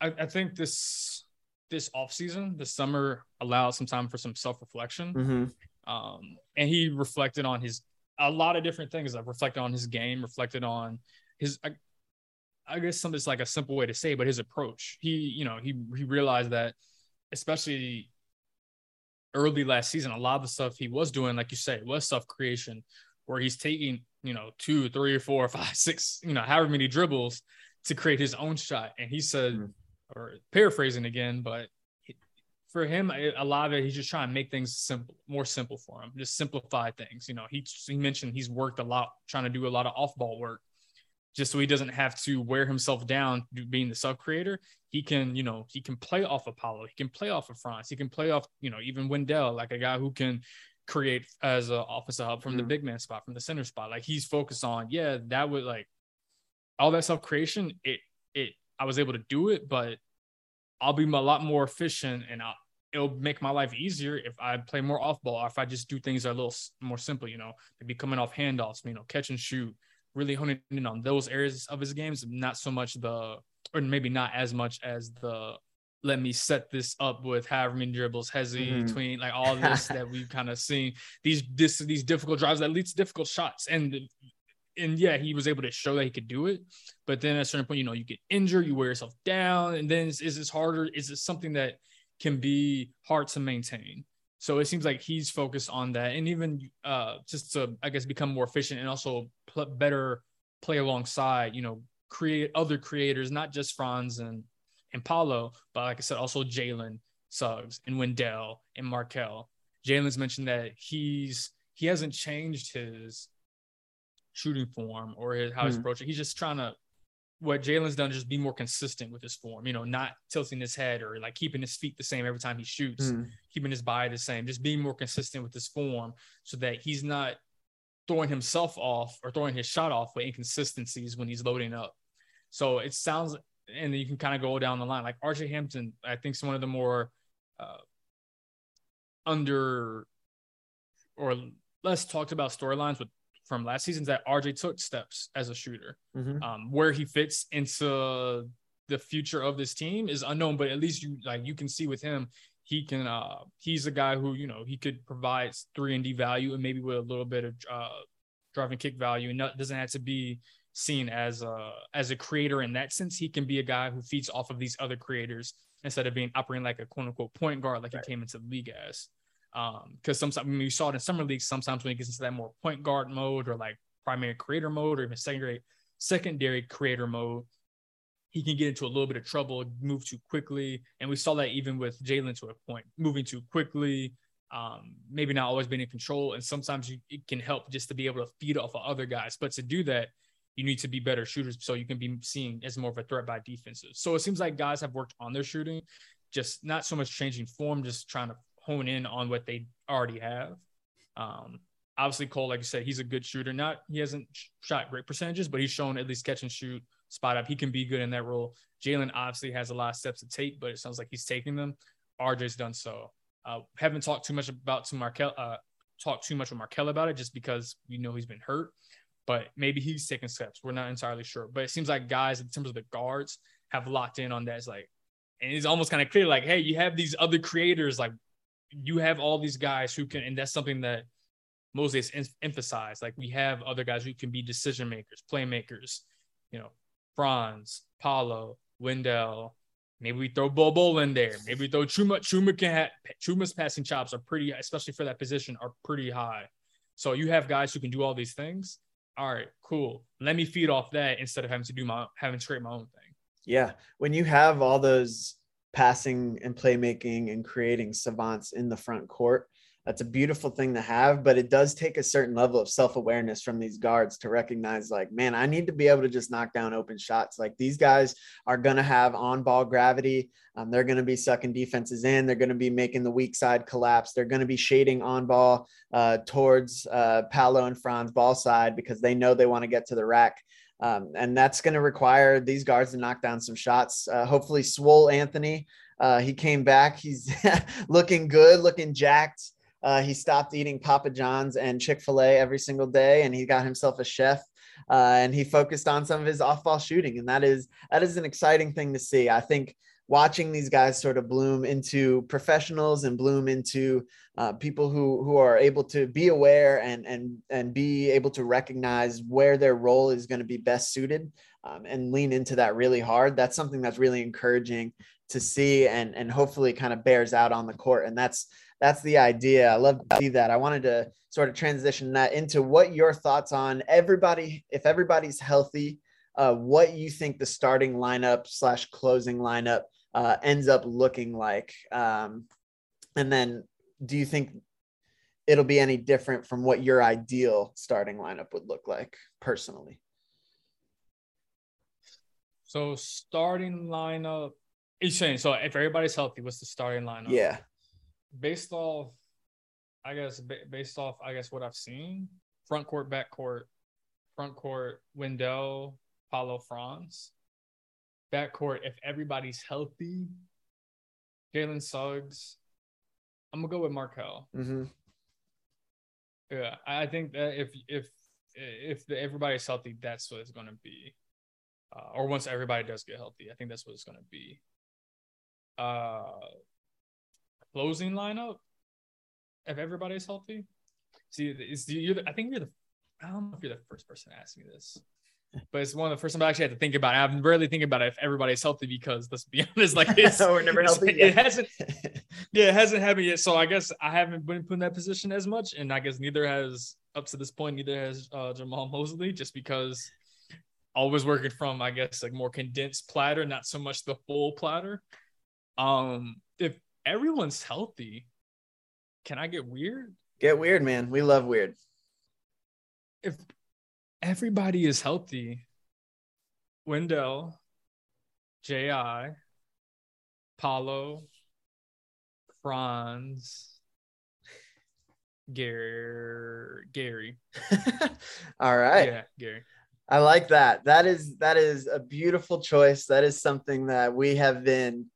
I, I think this this off season, the summer allowed some time for some self reflection. Mm-hmm. Um, and he reflected on his a lot of different things. I've reflected on his game, reflected on his. I, I guess some it's like a simple way to say, but his approach. He, you know, he he realized that, especially early last season, a lot of the stuff he was doing, like you say, was self creation, where he's taking you know two, three, four, five, six, you know, however many dribbles to create his own shot. And he said, mm-hmm. Or paraphrasing again, but for him, a lot of it, he's just trying to make things simple, more simple for him, just simplify things. You know, he he mentioned he's worked a lot, trying to do a lot of off ball work, just so he doesn't have to wear himself down being the sub creator. He can, you know, he can play off a Paolo, he can play off of Franz, he can play off, you know, even Wendell, like a guy who can create as an offensive hub from mm. the big man spot, from the center spot. Like he's focused on, yeah, that would like all that self creation. It I was able to do it, but I'll be a lot more efficient and I'll, it'll make my life easier if I play more off ball or if I just do things that are a little more simple, you know, maybe coming off handoffs, you know, catch and shoot, really honing in on those areas of his games, not so much the, or maybe not as much as the, let me set this up with however many dribbles, Hezzy, mm-hmm. between like all this that we've kind of seen these this these difficult drives that leads to difficult shots. And and yeah, he was able to show that he could do it. But then at a certain point, you know, you get injured, you wear yourself down, and then is, is this harder? Is this something that can be hard to maintain. So it seems like he's focused on that, and even uh, just to I guess become more efficient and also pl- better play alongside, you know, create other creators, not just Franz and and Paolo, but like I said, also Jalen Suggs and Wendell and Markelle. Jalen's mentioned that he's he hasn't changed his shooting form or his, how he's mm. approaching. He's just trying to what Jalen's done just be more consistent with his form, you know, not tilting his head or like keeping his feet the same every time he shoots, mm. keeping his body the same, just being more consistent with his form so that he's not throwing himself off or throwing his shot off with inconsistencies when he's loading up. So it sounds, and you can kind of go down the line. Like RJ Hampton, I think is one of the more uh, under or less talked about storylines with from last season is that RJ took steps as a shooter. Mm-hmm. Um, where he fits into the future of this team is unknown, but at least you like you can see with him, he can uh he's a guy who, you know, he could provide three and D value and maybe with a little bit of uh driving kick value and not, doesn't have to be seen as a as a creator in that sense. He can be a guy who feeds off of these other creators instead of being operating like a quote unquote point guard like right. he came into the league as. Um, because sometimes I mean, we saw it in summer leagues. Sometimes when he gets into that more point guard mode or like primary creator mode or even secondary secondary creator mode, he can get into a little bit of trouble, move too quickly, and we saw that even with Jalen to a point, moving too quickly, um, maybe not always being in control, and sometimes you, it can help just to be able to feed off of other guys. But to do that, you need to be better shooters so you can be seen as more of a threat by defenses. So it seems like guys have worked on their shooting, just not so much changing form, just trying to hone in on what they already have. Um, obviously, Cole, like you said, he's a good shooter. Not he hasn't shot great percentages, but he's shown at least catch and shoot, spot up. He can be good in that role. Jalen obviously has a lot of steps to take, but it sounds like he's taking them. RJ's done so. Uh, haven't talked too much about to Markelle, uh, talked too much with Markelle about it just because we know he's been hurt, but maybe he's taking steps. We're not entirely sure, but it seems like guys in terms of the guards have locked in on that. It's like, and it's almost kind of clear, like, hey, you have these other creators. Like, you have all these guys who can, and that's something that Mosley emphasized. Like we have other guys who can be decision makers, playmakers. You know, Franz, Paolo, Wendell. Maybe we throw Bobo in there. Maybe we throw Chuma. Chuma can have Chuma's passing chops are pretty, especially for that position, are pretty high. So you have guys who can do all these things. All right, cool. Let me feed off that instead of having to do my having to create my own thing. Yeah, when you have all those passing and playmaking and creating savants in the front court. That's a beautiful thing to have, but it does take a certain level of self awareness from these guards to recognize, like, man, I need to be able to just knock down open shots. Like, these guys are going to have on ball gravity. Um, they're going to be sucking defenses in. They're going to be making the weak side collapse. They're going to be shading on ball uh, towards uh, Paolo and Franz ball side because they know they want to get to the rack. Um, and that's going to require these guards to knock down some shots. Uh, hopefully, Swole Anthony, uh, he came back. He's looking good, looking jacked. Uh, he stopped eating Papa John's and Chick fil A every single day, and he got himself a chef. Uh, and he focused on some of his off-ball shooting, and that is that is an exciting thing to see. I think watching these guys sort of bloom into professionals and bloom into uh, people who who are able to be aware and and and be able to recognize where their role is going to be best suited um, and lean into that really hard. That's something that's really encouraging to see and and hopefully kind of bears out on the court. And that's that's the idea. I love to see that. I wanted to sort of transition that into what your thoughts on everybody if everybody's healthy uh, what you think the starting lineup slash closing lineup uh, ends up looking like. Um, and then do you think it'll be any different from what your ideal starting lineup would look like personally? So starting lineup, you're saying so if everybody's healthy, what's the starting lineup? Yeah. Based off, I guess based off, I guess what I've seen, front court, back court, front court, Wendell, Paolo Franz. Back court, if everybody's healthy, Jalen Suggs. I'm gonna go with Markelle. Mm-hmm. Yeah, I think that if if if the, everybody's healthy, that's what it's gonna be. Uh, or once everybody does get healthy, I think that's what it's gonna be. Uh, closing lineup, if everybody's healthy. See, is you're the, I think you're the I don't know if you're the first person to ask me this, but it's one of the first time I actually had to think about it. I've been rarely thinking about it if everybody's healthy because let's be honest, like it's we're never healthy. It hasn't, yeah, it hasn't happened yet. So I guess I haven't been put in that position as much, and I guess neither has up to this point, neither has uh, Jamahl Mosley, just because always working from I guess like more condensed platter, not so much the full platter. Um, if everyone's healthy, can I get weird? Get weird, man. We love weird if everybody is healthy, Wendell, J.I., Paolo, Franz, Gary, Gary. All right. Yeah, Gary. I like that. That is that is a beautiful choice. That is something that we have been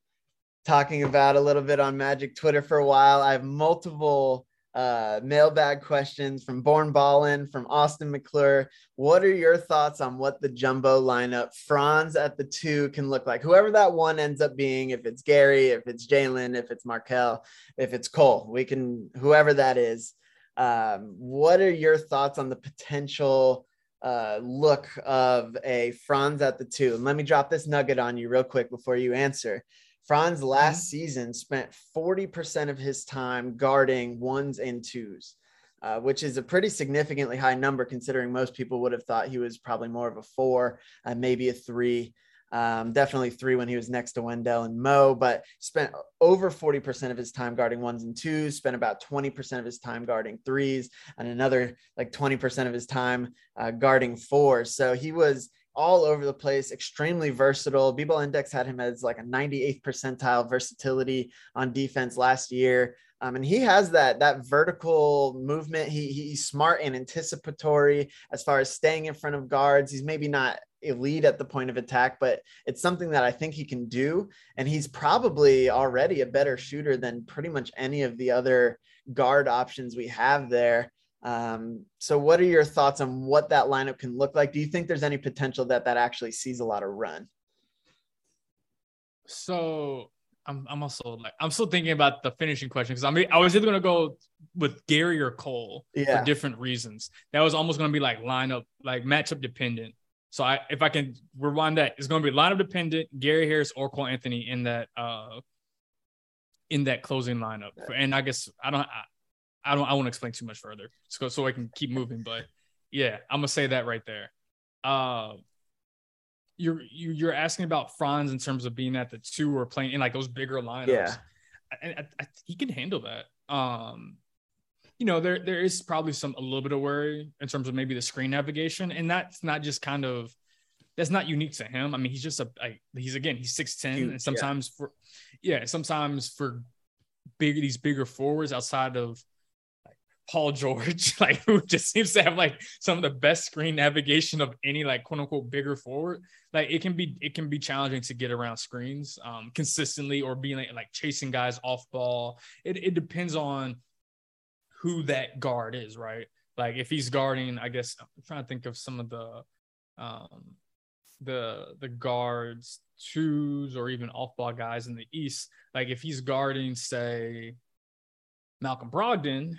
talking about a little bit on Magic Twitter for a while. I have multiple uh, mailbag questions from Born Ballin, from Austin McClure. What are your thoughts on what the jumbo lineup, Franz at the two, can look like? Whoever that one ends up being, if it's Gary, if it's Jalen, if it's Markelle, if it's Cole, we can, whoever that is. Um, what are your thoughts on the potential uh, look of a Franz at the two? And let me drop this nugget on you real quick before you answer. Franz last mm-hmm. season spent 40% of his time guarding ones and twos, uh, which is a pretty significantly high number considering most people would have thought he was probably more of a four, uh, maybe a three. Um, definitely three when he was next to Wendell and Mo, but spent over 40% of his time guarding ones and twos, spent about 20% of his time guarding threes, and another like 20% of his time uh, guarding fours. So he was all over the place, extremely versatile. B-Ball Index had him as like a 98th percentile versatility on defense last year. Um, and he has that that vertical movement. He he's smart and anticipatory as far as staying in front of guards. He's maybe not elite at the point of attack, but it's something that I think he can do. And he's probably already a better shooter than pretty much any of the other guard options we have there. Um, so, what are your thoughts on what that lineup can look like? Do you think there's any potential that that actually sees a lot of run? So, I'm, I'm also like I'm still thinking about the finishing question because I mean I was either gonna go with Gary or Cole yeah. for different reasons. That was almost gonna be like lineup, like matchup dependent. So I if I can rewind that, it's gonna be lineup dependent, Gary Harris or Cole Anthony in that uh in that closing lineup. And I guess I don't I don't I won't explain too much further so so I can keep moving. But yeah, I'm gonna say that right there. Uh, you're you, are you are asking about Franz in terms of being at the two or playing in like those bigger lineups. Yeah, I, I, I, he can handle that. Um, you know, there there is probably some a little bit of worry in terms of maybe the screen navigation, and that's not just kind of that's not unique to him. I mean, he's just a I, he's again he's six ten, and sometimes yeah. for yeah, sometimes for big these bigger forwards outside of Paul George, like who just seems to have like some of the best screen navigation of any like quote unquote bigger forward. Like it can be it can be challenging to get around screens um consistently or being like, like chasing guys off ball. It it depends on who that guard is, right? Like if he's guarding, I guess I'm trying to think of some of the um the the guards twos or even off ball guys in the East. Like if he's guarding, say Malcolm Brogdon,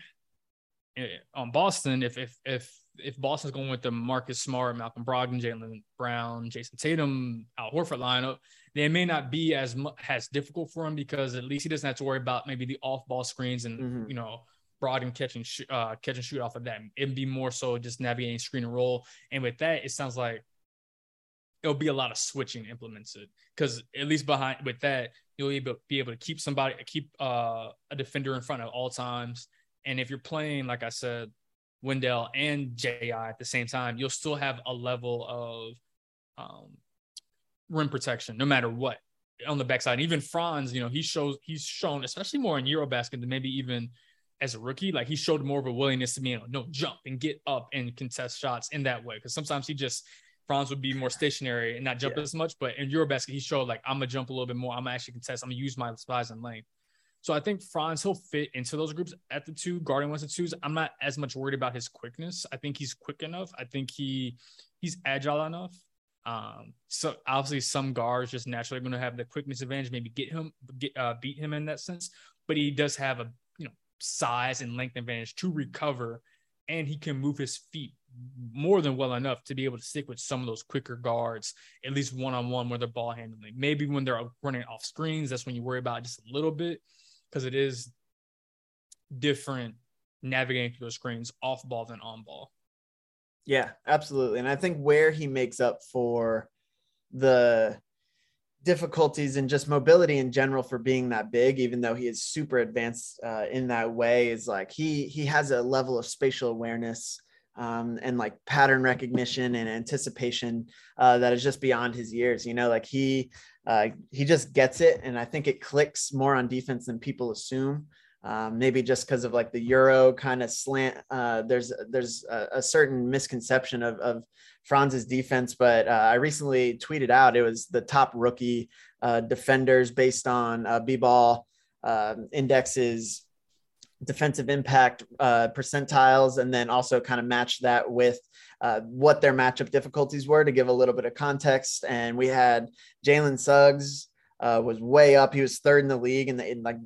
on Boston, if if if if Boston's going with the Marcus Smart, Malcolm Brogdon, Jaylen Brown, Jayson Tatum, Al Horford lineup, they may not be as as difficult for him because at least he doesn't have to worry about maybe the off ball screens and mm-hmm. you know Brogdon catching uh catch and shoot off of that. It'd be more so just navigating screen and roll. And with that, it sounds like it'll be a lot of switching implemented because at least behind with that You'll be able, be able to keep somebody, keep uh, a defender in front at all times. And if you're playing, like I said, Wendell and JI at the same time, you'll still have a level of um, rim protection no matter what on the backside. And even Franz, you know, he shows he's shown, especially more in Eurobasket than maybe even as a rookie, like he showed more of a willingness to be, you know, no jump and get up and contest shots in that way. Because sometimes he just Franz would be more stationary and not jump yeah. as much. But in Eurobasket, he showed like I'm gonna jump a little bit more. I'm gonna actually contest. I'm gonna use my size and length. So I think Franz he'll fit into those groups at the two guarding ones and twos. I'm not as much worried about his quickness. I think he's quick enough. I think he he's agile enough. Um, so obviously some guards just naturally going to have the quickness advantage, maybe get him, get uh, beat him in that sense. But he does have a you know size and length advantage to recover, and he can move his feet more than well enough to be able to stick with some of those quicker guards, at least one on one where they're ball handling. Maybe when they're running off screens, that's when you worry about just a little bit because it is different navigating through those screens off ball than on ball. Yeah, absolutely. And I think where he makes up for the difficulties and just mobility in general for being that big, even though he is super advanced uh, in that way, is like he he has a level of spatial awareness um, and like pattern recognition and anticipation uh, that is just beyond his years. You know, like he uh, he just gets it, and I think it clicks more on defense than people assume. Um, maybe just because of like the Euro kind of slant. Uh, there's there's a, a, certain misconception of, of Franz's defense, but uh, I recently tweeted out it was the top rookie uh, defenders based on uh, B-ball um, indexes defensive impact uh, percentiles and then also kind of match that with uh, what their matchup difficulties were to give a little bit of context. And we had Jalen Suggs uh, was way up. He was third in the league in the in like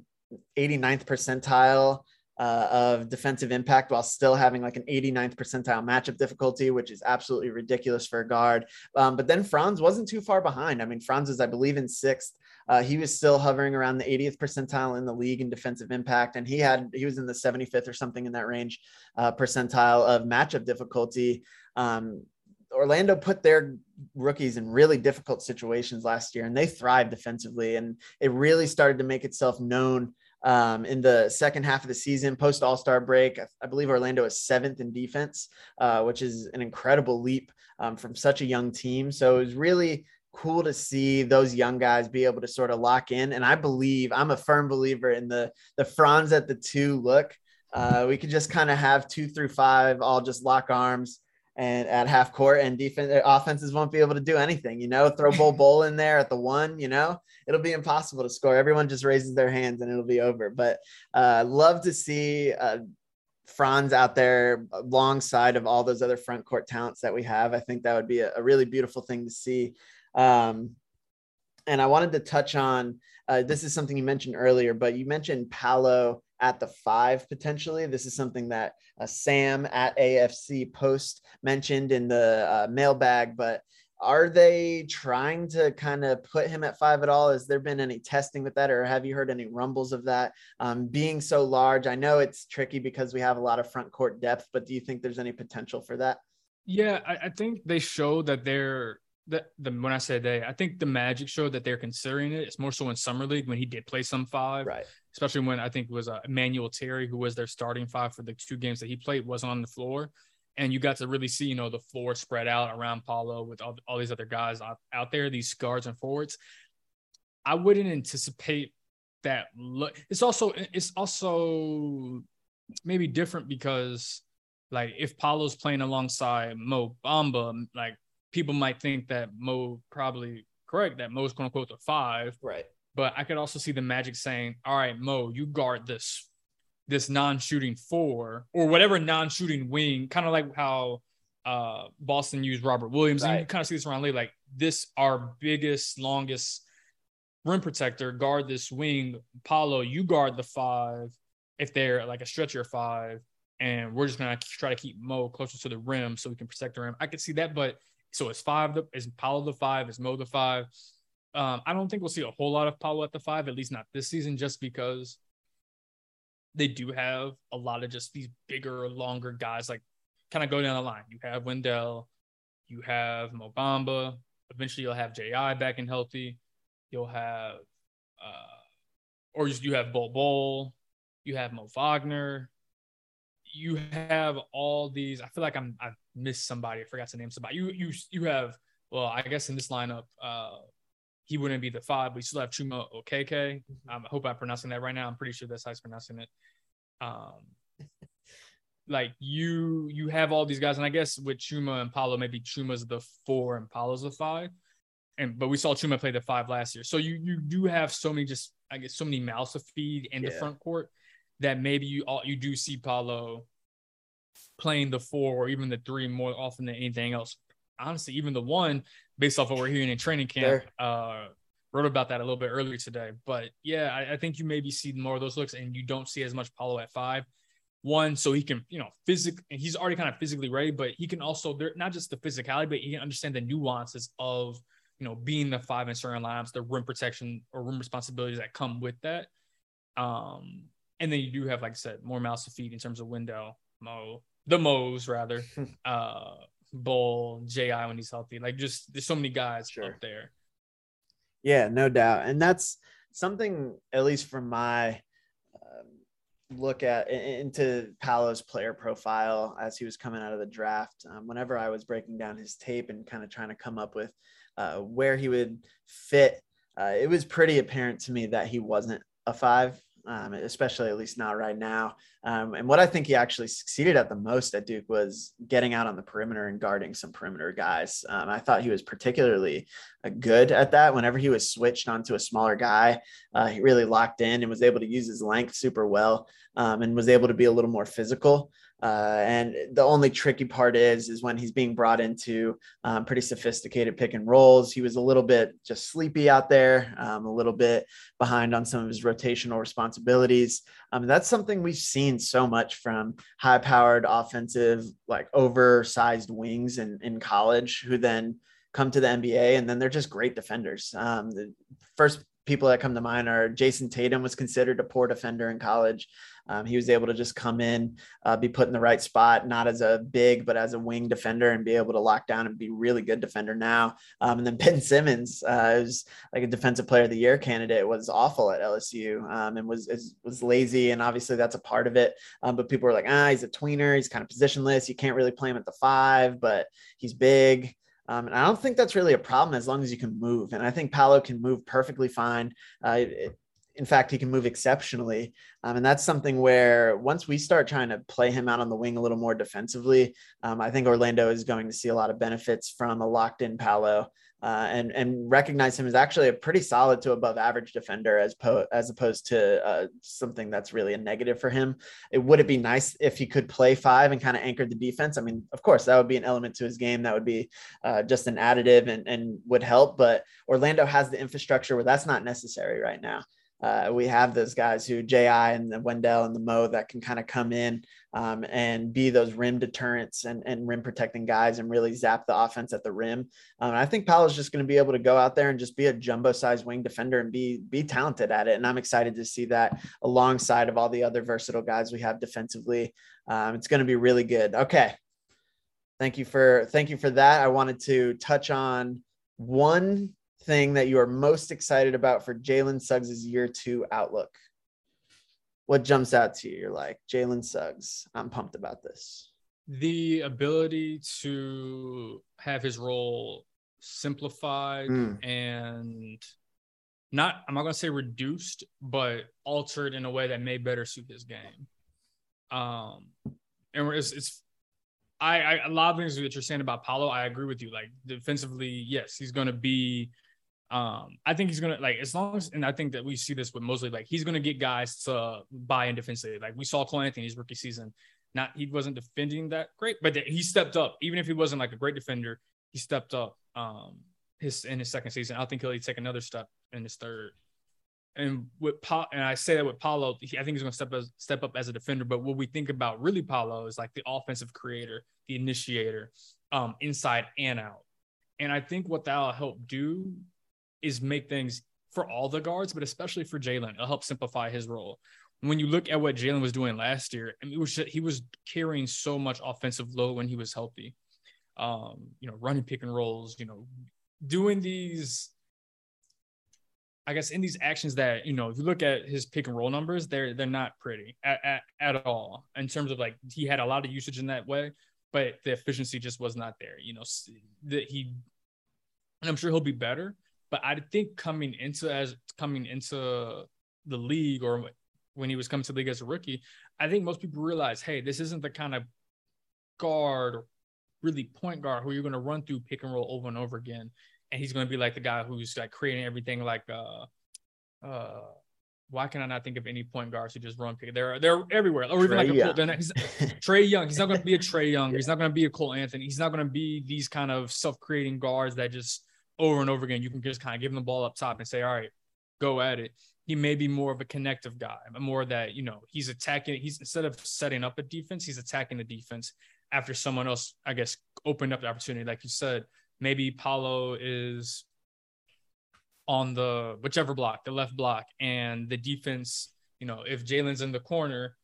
89th percentile uh, of defensive impact while still having like an 89th percentile matchup difficulty, which is absolutely ridiculous for a guard. Um, but then Franz wasn't too far behind. I mean, Franz is, I believe, in sixth uh, he was still hovering around the 80th percentile in the league in defensive impact, and he had he was in the 75th or something in that range uh, percentile of matchup difficulty. Um, Orlando put their rookies in really difficult situations last year, and they thrived defensively, and it really started to make itself known. Um, in the second half of the season, post All Star break, I believe Orlando is seventh in defense, uh, which is an incredible leap um, from such a young team. So it was really cool to see those young guys be able to sort of lock in. And I believe I'm a firm believer in the the Franz at the two look. Uh, we could just kind of have two through five all just lock arms and at half court and defense uh, offenses won't be able to do anything, you know, throw Bol Bol in there at the one, you know, it'll be impossible to score. Everyone just raises their hands and it'll be over. But uh, love to see uh, Franz out there alongside of all those other front court talents that we have. I think that would be a, a really beautiful thing to see. Um, and I wanted to touch on uh, this is something you mentioned earlier, but you mentioned Paolo at the five potentially. This is something that uh, Sam at AFC Post mentioned in the uh, mailbag, but are they trying to kind of put him at five at all? Has there been any testing with that, or have you heard any rumbles of that um, being so large? I know it's tricky because we have a lot of front court depth, but do you think there's any potential for that? Yeah, I, I think they show that they're the, the when I say they, I think the Magic showed that they're considering it. It's more so in summer league when he did play some five, right? Especially when I think it was uh, Emmanuel Terry, who was their starting five for the two games that he played, wasn't on the floor, and you got to really see, you know, the floor spread out around Paolo with all, all these other guys out, out there, these guards and forwards. I wouldn't anticipate that. Look, it's also it's also maybe different because like if Paolo's playing alongside Mo Bamba, like people might think that Mo probably correct that Mo's quote unquote the five. Right. But I could also see the Magic saying, "All right, Mo, you guard this this non-shooting four or whatever non-shooting wing, kind of like how uh, Boston used Robert Williams. Right. And you kind of see this around late, like this our biggest, longest rim protector. Guard this wing, Paolo. You guard the five if they're like a stretcher five, and we're just gonna try to keep Mo closer to the rim so we can protect the rim. I could see that, but so is five the is Paolo the five? Is Mo the five? Um, I don't think we'll see a whole lot of Paolo at the five, at least not this season, just because they do have a lot of just these bigger, longer guys. Like kind of go down the line. You have Wendell, you have Mo Bamba. Eventually, you'll have Ji back and healthy. You'll have uh, or you have Bol Bol, you have Mo Wagner, you have all these. I feel like I'm I missed somebody. I forgot to name somebody. You you you have well, I guess in this lineup, uh, he wouldn't be the five, but you still have Chuma Okeke. Um, I hope I'm pronouncing that right now. I'm pretty sure that's how he's pronouncing it. Um, like you you have all these guys, and I guess with Chuma and Paolo, maybe Chuma's the four and Paolo's the five. And but we saw Chuma play the five last year. So you you do have so many just I guess so many mouths to feed in yeah. the front court that maybe you all you do see Paolo playing the four or even the three more often than anything else. Honestly, even the one, based off what we're hearing in training camp, uh, wrote about that a little bit earlier today. But yeah, I, I, think you maybe see more of those looks, and you don't see as much Paolo at five. One, so he can, you know, physically, he's already kind of physically ready, but he can also, there not just the physicality, but he can understand the nuances of, you know, being the five in certain lines, the rim protection or rim responsibilities that come with that. Um, and then you do have, like I said, more mouths to feed in terms of Wendell, Mo, the Mo's rather, uh, Bol, Ji when he's healthy. Like just there's so many guys sure. up there. Yeah, no doubt, and that's something at least from my um, look at into Paolo's player profile as he was coming out of the draft. Um, whenever I was breaking down his tape and kind of trying to come up with uh, where he would fit, uh, it was pretty apparent to me that he wasn't a five um, especially at least not right now. Um, and what I think he actually succeeded at the most at Duke was getting out on the perimeter and guarding some perimeter guys. Um, I thought he was particularly uh, good at that. Whenever he was switched onto a smaller guy, uh, he really locked in and was able to use his length super well um, and was able to be a little more physical. Uh, and the only tricky part is is when he's being brought into um, pretty sophisticated pick and rolls. He was a little bit just sleepy out there, um, a little bit behind on some of his rotational responsibilities. Um, that's something we've seen so much from high-powered offensive, like oversized wings in, in college, who then come to the NBA and then they're just great defenders. Um, the first people that come to mind are Jayson Tatum was considered a poor defender in college. Um, he was able to just come in, uh, be put in the right spot, not as a big, but as a wing defender and be able to lock down and be really good defender now. Um, and then Ben Simmons uh, was like a defensive player of the year candidate was awful at LSU um, and was, is, was lazy. And obviously that's a part of it. Um, but people were like, ah, he's a tweener. He's kind of positionless. You can't really play him at the five, but he's big. Um, and I don't think that's really a problem as long as you can move. And I think Paolo can move perfectly fine. Uh, it, in fact, he can move exceptionally. Um, and that's something where once we start trying to play him out on the wing a little more defensively, um, I think Orlando is going to see a lot of benefits from a locked in Paolo uh, and, and recognize him as actually a pretty solid to above average defender as, po- as opposed to uh, something that's really a negative for him. It would it be nice if he could play five and kind of anchor the defense? I mean, of course, that would be an element to his game. That would be uh, just an additive and, and would help. But Orlando has the infrastructure where that's not necessary right now uh, we have those guys who Ji and the Wendell and the Mo that can kind of come in um, and be those rim deterrents and, and rim protecting guys and really zap the offense at the rim. Um, I think Paolo's just going to be able to go out there and just be a jumbo size wing defender and be be talented at it. And I'm excited to see that alongside of all the other versatile guys we have defensively. Um, it's going to be really good. Okay. Thank you for thank you for that. I wanted to touch on one thing that you are most excited about for Jalen Suggs' year two outlook? What jumps out to you? You're like, Jalen Suggs, I'm pumped about this. The ability to have his role simplified mm. and not, I'm not going to say reduced, but altered in a way that may better suit his game. Um, and it's, it's I, I, a lot of things that you're saying about Paolo, I agree with you. Like defensively, yes, he's going to be um, I think he's gonna like as long as, and I think that we see this with mostly like he's gonna get guys to buy in defensively. Like we saw Cole Anthony's rookie season, not he wasn't defending that great, but he stepped up. Even if he wasn't like a great defender, he stepped up. Um, his in his second season, I think he'll take another step in his third. And with Paul, and I say that with Paolo, he, I think he's going to step as, step up as a defender. But what we think about really Paolo is like the offensive creator, the initiator, um, inside and out. And I think what that'll help do is make things for all the guards, but especially for Jalen. It'll help simplify his role. When you look at what Jalen was doing last year, I mean, was just, he was carrying so much offensive load when he was healthy. Um, you know, running pick and rolls, you know, doing these I guess in these actions that you know, if you look at his pick and roll numbers, they're they're not pretty at, at, at all in terms of like he had a lot of usage in that way, but the efficiency just was not there. You know, that he, and I'm sure he'll be better, but I think coming into as coming into the league or when he was coming to the league as a rookie, I think most people realize, hey, this isn't the kind of guard or really point guard who you're going to run through pick and roll over and over again and he's going to be like the guy who's like creating everything like uh uh why can I not think of any point guards who just run pick? They're they're everywhere, or even like a Young. Cole, he's, Trae Young. He's not going to be a Trae Young. Yeah. He's not going to be a Cole Anthony. He's not going to be these kind of self-creating guards that just over and over again you can just kind of give him the ball up top and say, all right, go at it. He may be more of a connective guy, more that you know he's attacking. He's instead of setting up a defense, he's attacking the defense after someone else, I guess, opened up the opportunity, like you said maybe Paolo is on the whichever block, the left block, and the defense, you know, if Jalen's in the corner,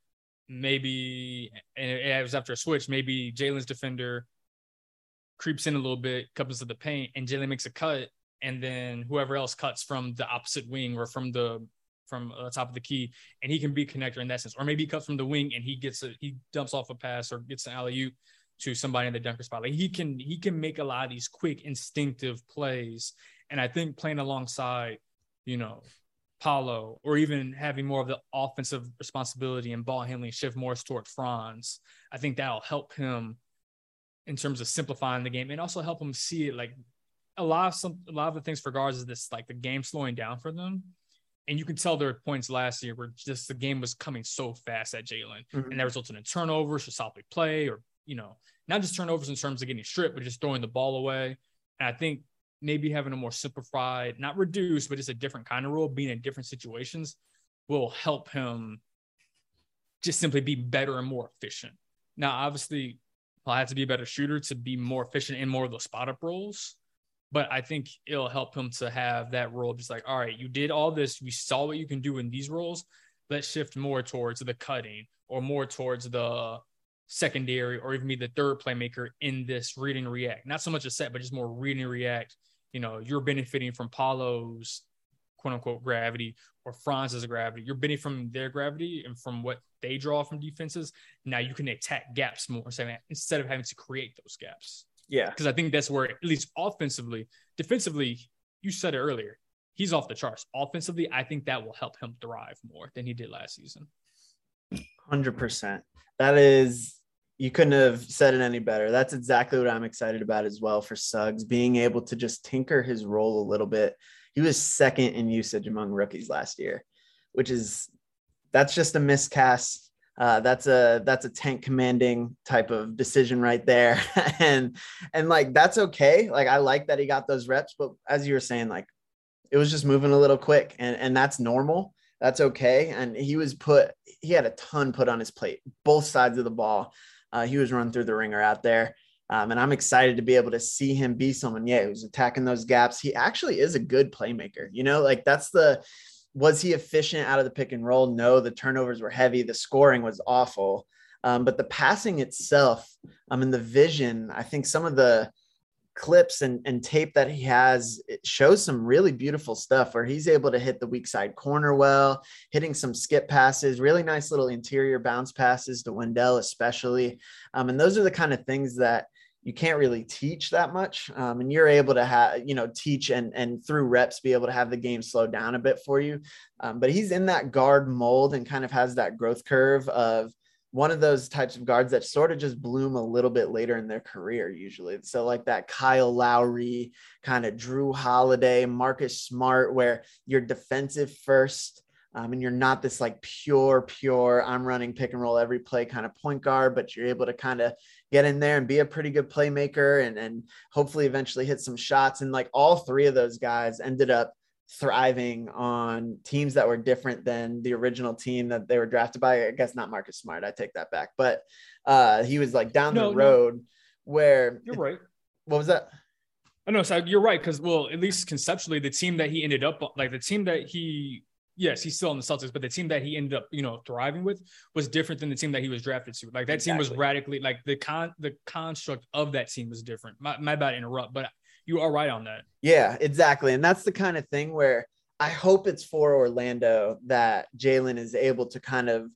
maybe and it was after a switch, maybe Jalen's defender creeps in a little bit, comes to the paint, and Jalen makes a cut, and then whoever else cuts from the opposite wing or from the from the top of the key, and he can be connector in that sense, or maybe he cuts from the wing and he gets a he dumps off a pass or gets an alley oop to somebody in the dunker spot. Like he can he can make a lot of these quick instinctive plays. And I think playing alongside, you know, Paolo or even having more of the offensive responsibility and ball handling shift more toward Franz, I think that'll help him in terms of simplifying the game and also help him see it like a lot of some a lot of the things for guards is this like the game slowing down for them. And you can tell were points last year where just the game was coming so fast at Jalen, mm-hmm. and that resulted in turnovers or sloppy play or you know, not just turnovers in terms of getting stripped, but just throwing the ball away. And I think maybe having a more simplified, not reduced, but just a different kind of rule, being in different situations will help him just simply be better and more efficient. Now, obviously, he'll have to be a better shooter to be more efficient in more of those spot up roles. But I think it'll help him to have that role just like, all right, you did all this. We saw what you can do in these roles. Let's shift more towards the cutting or more towards the secondary or even be the third playmaker in this read and react. Not so much a set, but just more read and react. You know, you're benefiting from Paolo's quote unquote gravity or Franz's gravity. You're benefiting from their gravity and from what they draw from defenses. Now you can attack gaps more instead of having to create those gaps. Yeah. Because I think that's where, at least offensively, defensively, you said it earlier, he's off the charts. Offensively, I think that will help him thrive more than he did last season. 100%. That is you couldn't have said it any better. That's exactly what I'm excited about as well for Suggs, being able to just tinker his role a little bit. He was second in usage among rookies last year, which is that's just a miscast. Uh, that's a that's a tank commanding type of decision right there, and and like that's okay. Like I like that he got those reps, but as you were saying, like it was just moving a little quick, and and that's normal. That's okay. And he was put he had a ton put on his plate, both sides of the ball uh, he was run through the ringer out there. Um, and I'm excited to be able to see him be someone, yeah, who's attacking those gaps. He actually is a good playmaker. You know, like that's the was he efficient out of the pick and roll? No, the turnovers were heavy. The scoring was awful. Um, but the passing itself, I um, mean, the vision, I think some of the clips and, and tape that he has it shows some really beautiful stuff where he's able to hit the weak side corner well, hitting some skip passes, really nice little interior bounce passes to Wendell, especially. Um, and those are the kind of things that you can't really teach that much. Um, and you're able to have, you know, teach and, and through reps be able to have the game slow down a bit for you. Um, but he's in that guard mold and kind of has that growth curve of one of those types of guards that sort of just bloom a little bit later in their career, usually. So, like that Kyle Lowry, kind of Jrue Holiday, Marcus Smart, where you're defensive first um, and you're not this like pure, pure, I'm running pick and roll every play kind of point guard, but you're able to kind of get in there and be a pretty good playmaker and, and hopefully eventually hit some shots. And like all three of those guys ended up thriving on teams that were different than the original team that they were drafted by. I guess not Marcus Smart. I take that back. But uh, he was like down no, the road no. where you're right. What was that? I know. So you're right. Cause well, at least conceptually, the team that he ended up like the team that he, yes, he's still in the Celtics, but the team that he ended up, you know, thriving with was different than the team that he was drafted to. Like that exactly. team was radically like the con, the construct of that team was different. My, my bad interrupt, but you are right on that. Yeah, exactly. And that's the kind of thing where I hope it's for Orlando that Jalen is able to kind of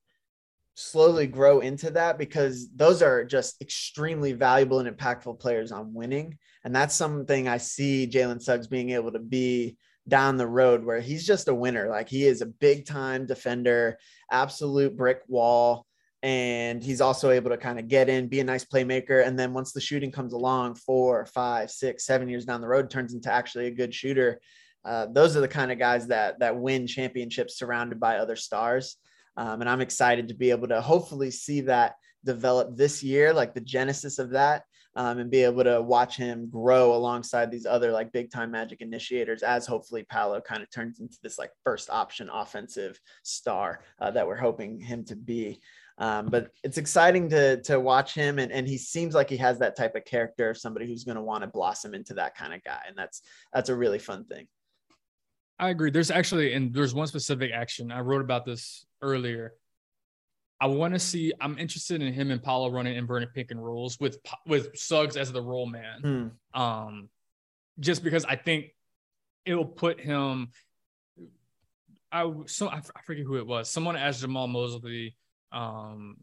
slowly grow into that because those are just extremely valuable and impactful players on winning. And that's something I see Jalen Suggs being able to be down the road where he's just a winner. Like he is a big time defender, absolute brick wall. And he's also able to kind of get in, be a nice playmaker. And then once the shooting comes along, four, five, six, seven years down the road, turns into actually a good shooter. Uh, those are the kind of guys that that win championships surrounded by other stars. Um, and I'm excited to be able to hopefully see that develop this year, like the genesis of that, um, and be able to watch him grow alongside these other like big time magic initiators as hopefully Paolo kind of turns into this like first option offensive star uh, that we're hoping him to be. Um, but it's exciting to to watch him, and, and he seems like he has that type of character of somebody who's going to want to blossom into that kind of guy, and that's that's a really fun thing. I agree. There's actually, and there's one specific action I wrote about this earlier. I want to see. I'm interested in him and Paolo running inverted pick and rolls with with Suggs as the roll man. Hmm. Um, just because I think it'll put him. I so I, I forget who it was. Someone asked Jamahl Mosley um,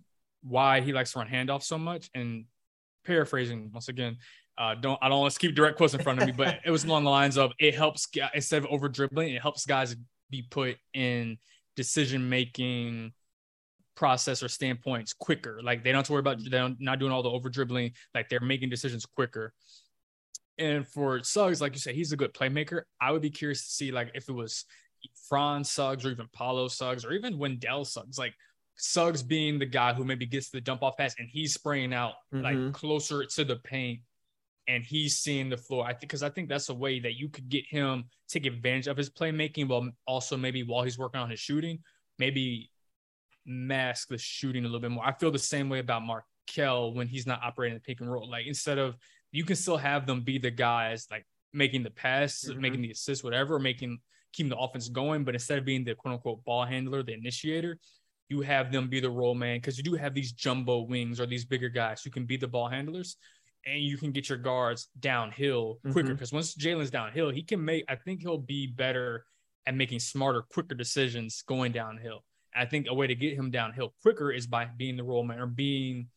why he likes to run handoff so much, and paraphrasing once again, uh, don't I don't want to keep direct quotes in front of me, but it was along the lines of it helps instead of over dribbling, it helps guys be put in decision making process or standpoints quicker. Like they don't have to worry about them not doing all the over dribbling. Like they're making decisions quicker. And for Suggs, like you said, he's a good playmaker. I would be curious to see like if it was Franz Suggs or even Paolo Suggs or even Wendell Suggs, like Suggs being the guy who maybe gets the dump off pass and he's spraying out mm-hmm. like closer to the paint and he's seeing the floor. I think because I think that's a way that you could get him take advantage of his playmaking, but also maybe while he's working on his shooting, maybe mask the shooting a little bit more. I feel the same way about Markelle when he's not operating the pick and roll. Like instead of you can still have them be the guys like making the pass, mm-hmm. making the assist, whatever, making keeping the offense going. But instead of being the quote unquote ball handler, the initiator, you have them be the roll man because you do have these jumbo wings or these bigger guys who can be the ball handlers and you can get your guards downhill quicker because mm-hmm. once Jalen's downhill, he can make. I think he'll be better at making smarter, quicker decisions going downhill. I think a way to get him downhill quicker is by being the roll man or being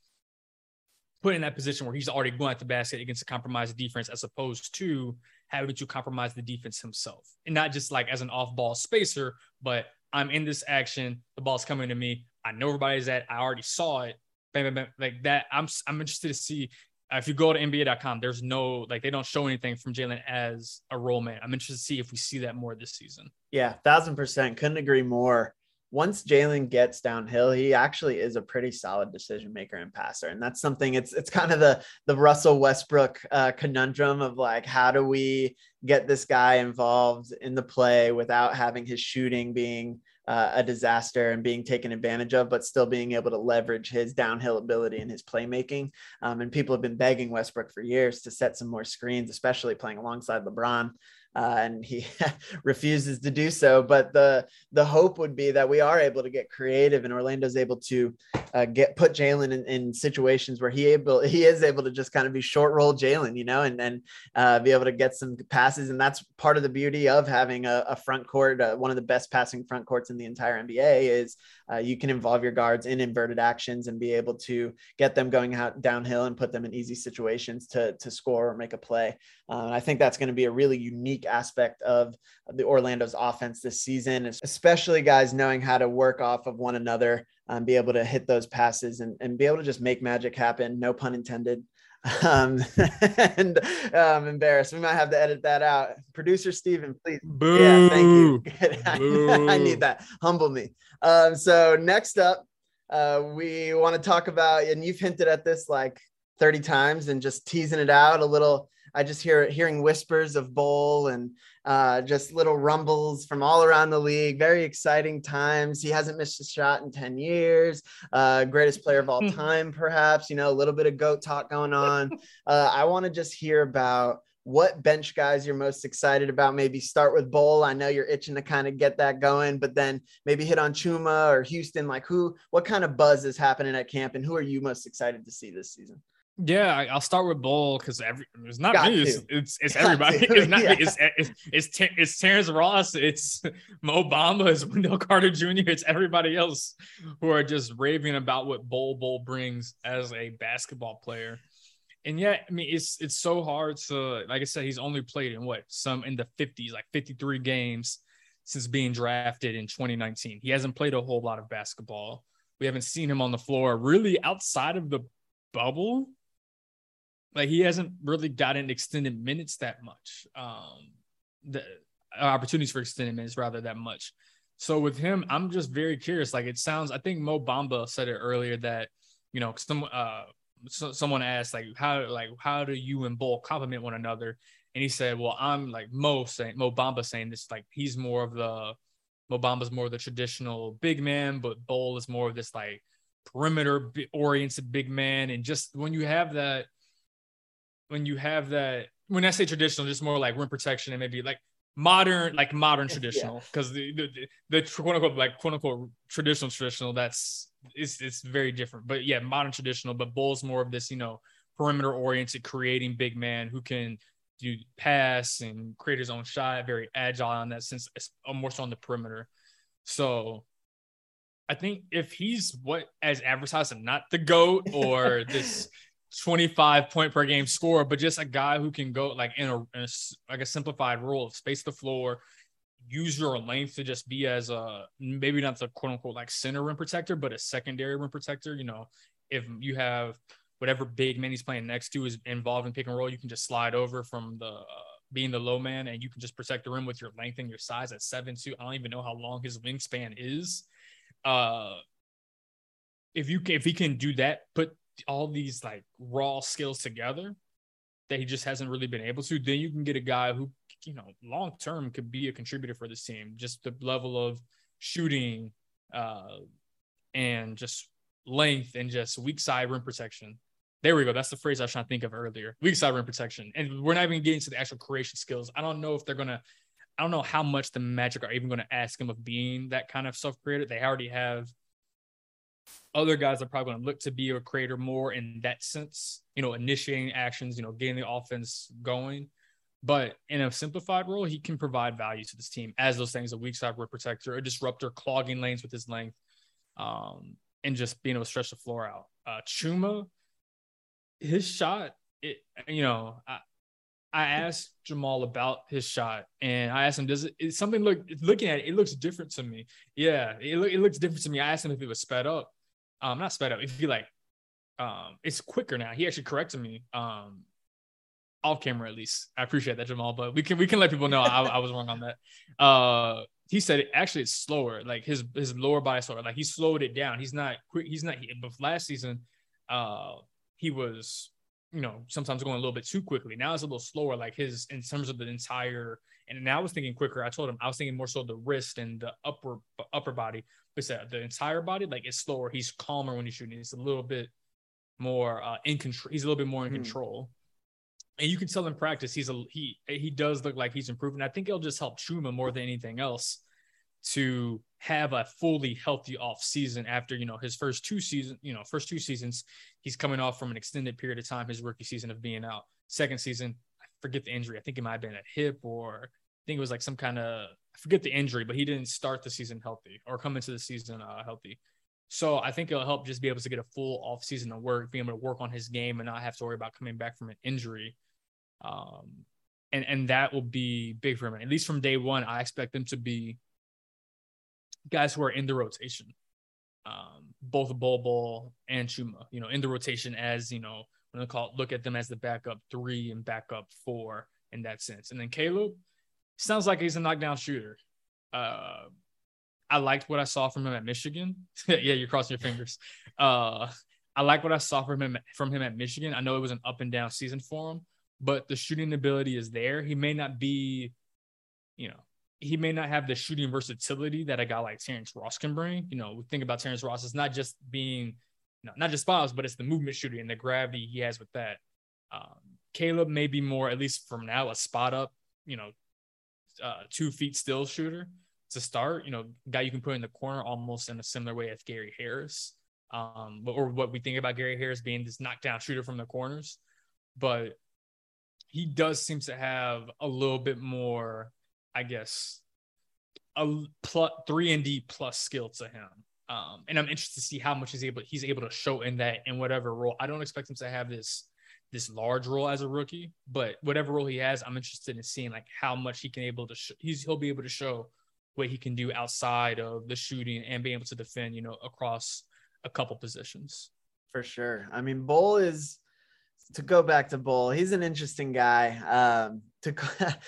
put in that position where he's already going at the basket against a compromised defense, as opposed to having to compromise the defense himself, and not just like as an off-ball spacer, but I'm in this action, the ball's coming to me. I know everybody's at. I already saw it. Bam, bam, bam, like that. I'm I'm interested to see uh, if you go to NBA.com, there's no like they don't show anything from Jalen as a roll man. I'm interested to see if we see that more this season. Yeah, thousand percent. Couldn't agree more. Once Jalen gets downhill, he actually is a pretty solid decision maker and passer, and that's something. It's it's kind of the the Russell Westbrook uh, conundrum of like, how do we get this guy involved in the play without having his shooting being uh, a disaster and being taken advantage of, but still being able to leverage his downhill ability and his playmaking. Um, and people have been begging Westbrook for years to set some more screens, especially playing alongside LeBron uh, and he refuses to do so. But the the hope would be that we are able to get creative, and Orlando's able to uh, get put Jalen in, in, situations where he able he is able to just kind of be short roll Jalen, you know, and and uh, be able to get some passes, and that's part of the beauty of having a, a front court, uh, one of the best passing front courts in the entire NBA is uh, you can involve your guards in inverted actions and be able to get them going out downhill and put them in easy situations to to score or make a play. Uh, I think that's going to be a really unique aspect of the Orlando's offense this season, especially guys knowing how to work off of one another, um, be able to hit those passes and, and be able to just make magic happen. No pun intended. Um, and um, embarrassed. We might have to edit that out. Producer Steven, please. Boo. Yeah, thank you. I need that. Humble me. Um, so next up, uh, we want to talk about, and you've hinted at this like 30 times and just teasing it out a little I just hear hearing whispers of Bol and uh, just little rumbles from all around the league. Very exciting times. He hasn't missed a shot in 10 years. Uh, greatest player of all time, perhaps. You know, a little bit of GOAT talk going on. Uh, I want to just hear about what bench guys you're most excited about. Maybe start with Bol. I know you're itching to kind of get that going, but then maybe hit on Chuma or Houston. Like who, what kind of buzz is happening at camp and who are you most excited to see this season? Yeah, I, will start with Bol because every it's not Got me. It's, it's, it's everybody. It's not yeah. It's it's it's, it's Terrence Ross. It's Mo Bamba. It's Wendell Carter Jr. It's everybody else who are just raving about what Bol Bol brings as a basketball player. And yet, I mean, it's it's so hard to like I said, he's only played in what some in the 50s, like 53 games since being drafted in 2019. He hasn't played a whole lot of basketball. We haven't seen him on the floor really outside of the bubble like he hasn't really gotten extended minutes that much. Um, the opportunities for extended minutes rather that much. So with him, I'm just very curious. Like it sounds, I think Mo Bamba said it earlier that you know some uh so, someone asked like how like how do you and Bol complement one another, and he said, well, I'm like Mo saying Mo Bamba saying this like he's more of the Mo Bamba's more of the traditional big man, but Bol is more of this like perimeter oriented big man, and just when you have that when you have that when I say traditional, just more like rim protection and maybe like modern, like modern traditional, because yeah. the, the, the quote unquote like quote unquote traditional traditional that's it's it's very different. But yeah, modern traditional, but Bol's more of this, you know, perimeter oriented, creating big man who can do pass and create his own shot, very agile in that sense, it's uh, more so on the perimeter. So I think if he's what as advertised and not the GOAT or this 25 point per game score, but just a guy who can go like in a, in a like a simplified role, of space the floor, use your length to just be as a maybe not the quote unquote like center rim protector, but a secondary rim protector. You know, if you have whatever big man he's playing next to is involved in pick and roll, you can just slide over from the uh, being the low man and you can just protect the rim with your length and your size at seven two. I don't even know how long his wingspan is. Uh, if you if he can do that, put all these like raw skills together that he just hasn't really been able to, then you can get a guy who, you know, long term could be a contributor for this team. Just the level of shooting uh, and just length and just weak side rim protection. There we go. That's the phrase I was trying to think of earlier. Weak side rim protection. And we're not even getting to the actual creation skills. I don't know if they're gonna I don't know how much the Magic are even going to ask him of being that kind of self creator. They already have other guys are probably going to look to be a creator more in that sense, you know, initiating actions, you know, getting the offense going. But in a simplified role, he can provide value to this team as those things a weak side rim protector, a disruptor, clogging lanes with his length, um, and just being able to stretch the floor out. Uh, Chuma, his shot, it, you know, I, I asked Jamahl about his shot, and I asked him, "Does it, it something look looking at it? It looks different to me. Yeah, it, it looks different to me." I asked him if it was sped up, um, not sped up. If you like, um, it's quicker now. He actually corrected me, um, off camera at least. I appreciate that, Jamahl. But we can we can let people know I, I was wrong on that. Uh, he said it actually it's slower. Like his his lower body slower. Like he slowed it down. He's not quick. He's not. But last season, uh, he was you know sometimes going a little bit too quickly. Now it's a little slower. Like his in terms of the entire. And now I was thinking quicker. I told him I was thinking more so the wrist and the upper upper body but the entire body, like it's slower. He's calmer when he's shooting. He's a little bit more uh, in control. He's a little bit more in mm. control. And you can tell in practice, he's a he he does look like he's improving. I think it'll just help Chuma more than anything else to have a fully healthy off season after you know his first two seasons. You know, first two seasons, he's coming off from an extended period of time. His rookie season of being out. Second season, I forget the injury. I think it might have been a hip or I think it was like some kind of I forget the injury, but he didn't start the season healthy or come into the season uh, healthy. So I think it'll help just be able to get a full off season of work, being able to work on his game and not have to worry about coming back from an injury. Um, and and that will be big for him. At least from day one, I expect them to be guys who are in the rotation, um, both Bol Bol and Chuma. You know, in the rotation as you know, when they call it, look at them as the backup three and backup four in that sense. And then Caleb, sounds like he's a knockdown shooter. Uh, I liked what I saw from him at Michigan. yeah, you're crossing your fingers. Uh, I like what I saw from him from him at Michigan. I know it was an up and down season for him, but the shooting ability is there. He may not be, you know, he may not have the shooting versatility that a guy like Terrence Ross can bring. You know, we think about Terrence Ross, it's not just being, you know, not just spots, but it's the movement shooting and the gravity he has with that. Um, Caleb may be more, at least from now, a spot up, you know, uh, two feet still shooter to start. You know, guy you can put in the corner almost in a similar way as Gary Harris. um, or what we think about Gary Harris being this knockdown shooter from the corners, but he does seem to have a little bit more, I guess, a plus three and D plus skill to him. Um, and I'm interested to see how much he's able he's able to show in that in whatever role. I don't expect him to have this this large role as a rookie, but whatever role he has, I'm interested in seeing like how much he can able to sh- he's he'll be able to show what he can do outside of the shooting and being able to defend, you know, across a couple positions. For sure. I mean, Bol is to go back to Bol. He's an interesting guy. Um, to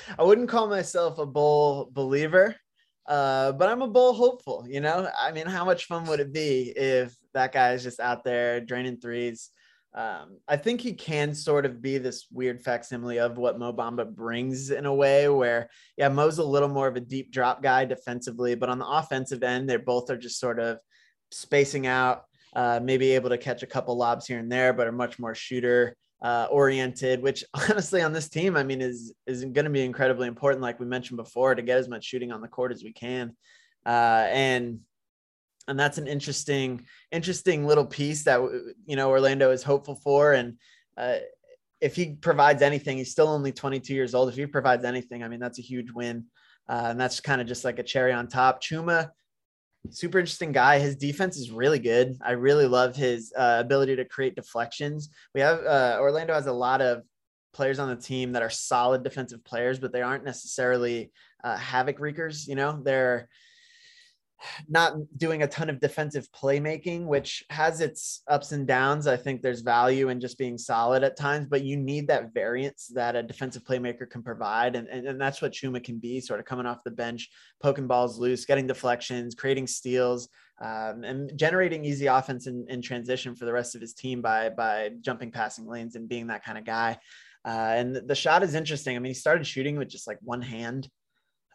I wouldn't call myself a Bol believer, uh, but I'm a Bol hopeful. You know, I mean, how much fun would it be if that guy is just out there draining threes? Um, I think he can sort of be this weird facsimile of what Mo Bamba brings in a way where, yeah, Mo's a little more of a deep drop guy defensively, but on the offensive end, they both are just sort of spacing out, uh, maybe able to catch a couple lobs here and there, but are much more shooter uh, oriented, which honestly on this team, I mean, is is going to be incredibly important, like we mentioned before, to get as much shooting on the court as we can. Uh, and and that's an interesting interesting little piece that you know Orlando is hopeful for. And uh, if he provides anything he's still only 22 years old. If he provides anything I mean that's a huge win. Uh, and that's kind of just like a cherry on top. Chuma super interesting guy. His defense is really good. I really love his uh, ability to create deflections. We have uh, Orlando has a lot of players on the team that are solid defensive players but they aren't necessarily uh, havoc wreakers you know? They're not doing a ton of defensive playmaking, which has its ups and downs. I think there's value in just being solid at times, but you need that variance that a defensive playmaker can provide. And, and, and that's what Chuma can be sort of coming off the bench, poking balls loose, getting deflections, creating steals, um, and generating easy offense in, in transition for the rest of his team by, by jumping passing lanes and being that kind of guy. Uh, and the shot is interesting. I mean, he started shooting with just like one hand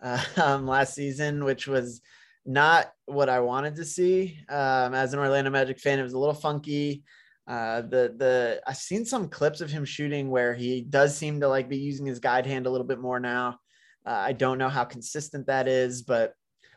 uh, um, last season, which was not what I wanted to see. Um, as an Orlando Magic fan, it was a little funky. Uh, the the I've seen some clips of him shooting where he does seem to like be using his guide hand a little bit more now. Uh, I don't know how consistent that is, but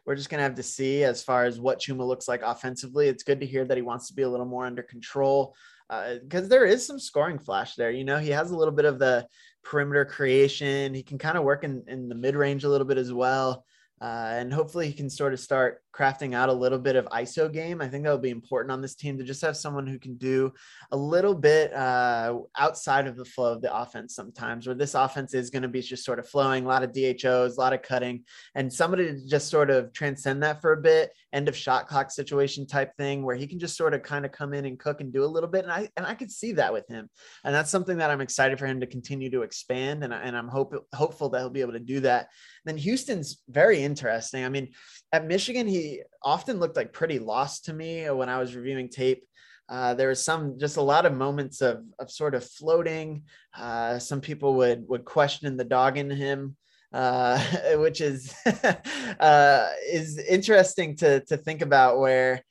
we're just gonna have to see as far as what Chuma looks like offensively. It's good to hear that he wants to be a little more under control because uh, there is some scoring flash there. You know, he has a little bit of the perimeter creation. He can kind of work in, in the mid range a little bit as well. Uh, and hopefully he can sort of start crafting out a little bit of ISO game. I think that would be important on this team to just have someone who can do a little bit uh, outside of the flow of the offense sometimes, where this offense is going to be just sort of flowing, a lot of DHOs, a lot of cutting, and somebody to just sort of transcend that for a bit, end of shot clock situation type thing, where he can just sort of kind of come in and cook and do a little bit. And I and I could see that with him, and that's something that I'm excited for him to continue to expand, and, and I'm hope, hopeful that he'll be able to do that. And then Houston's very interesting. I mean, at Michigan, he often looked like pretty lost to me when I was reviewing tape. Uh, there was some just a lot of moments of of sort of floating. Uh, some people would would question the dog in him, uh, which is uh, is interesting to to think about. Where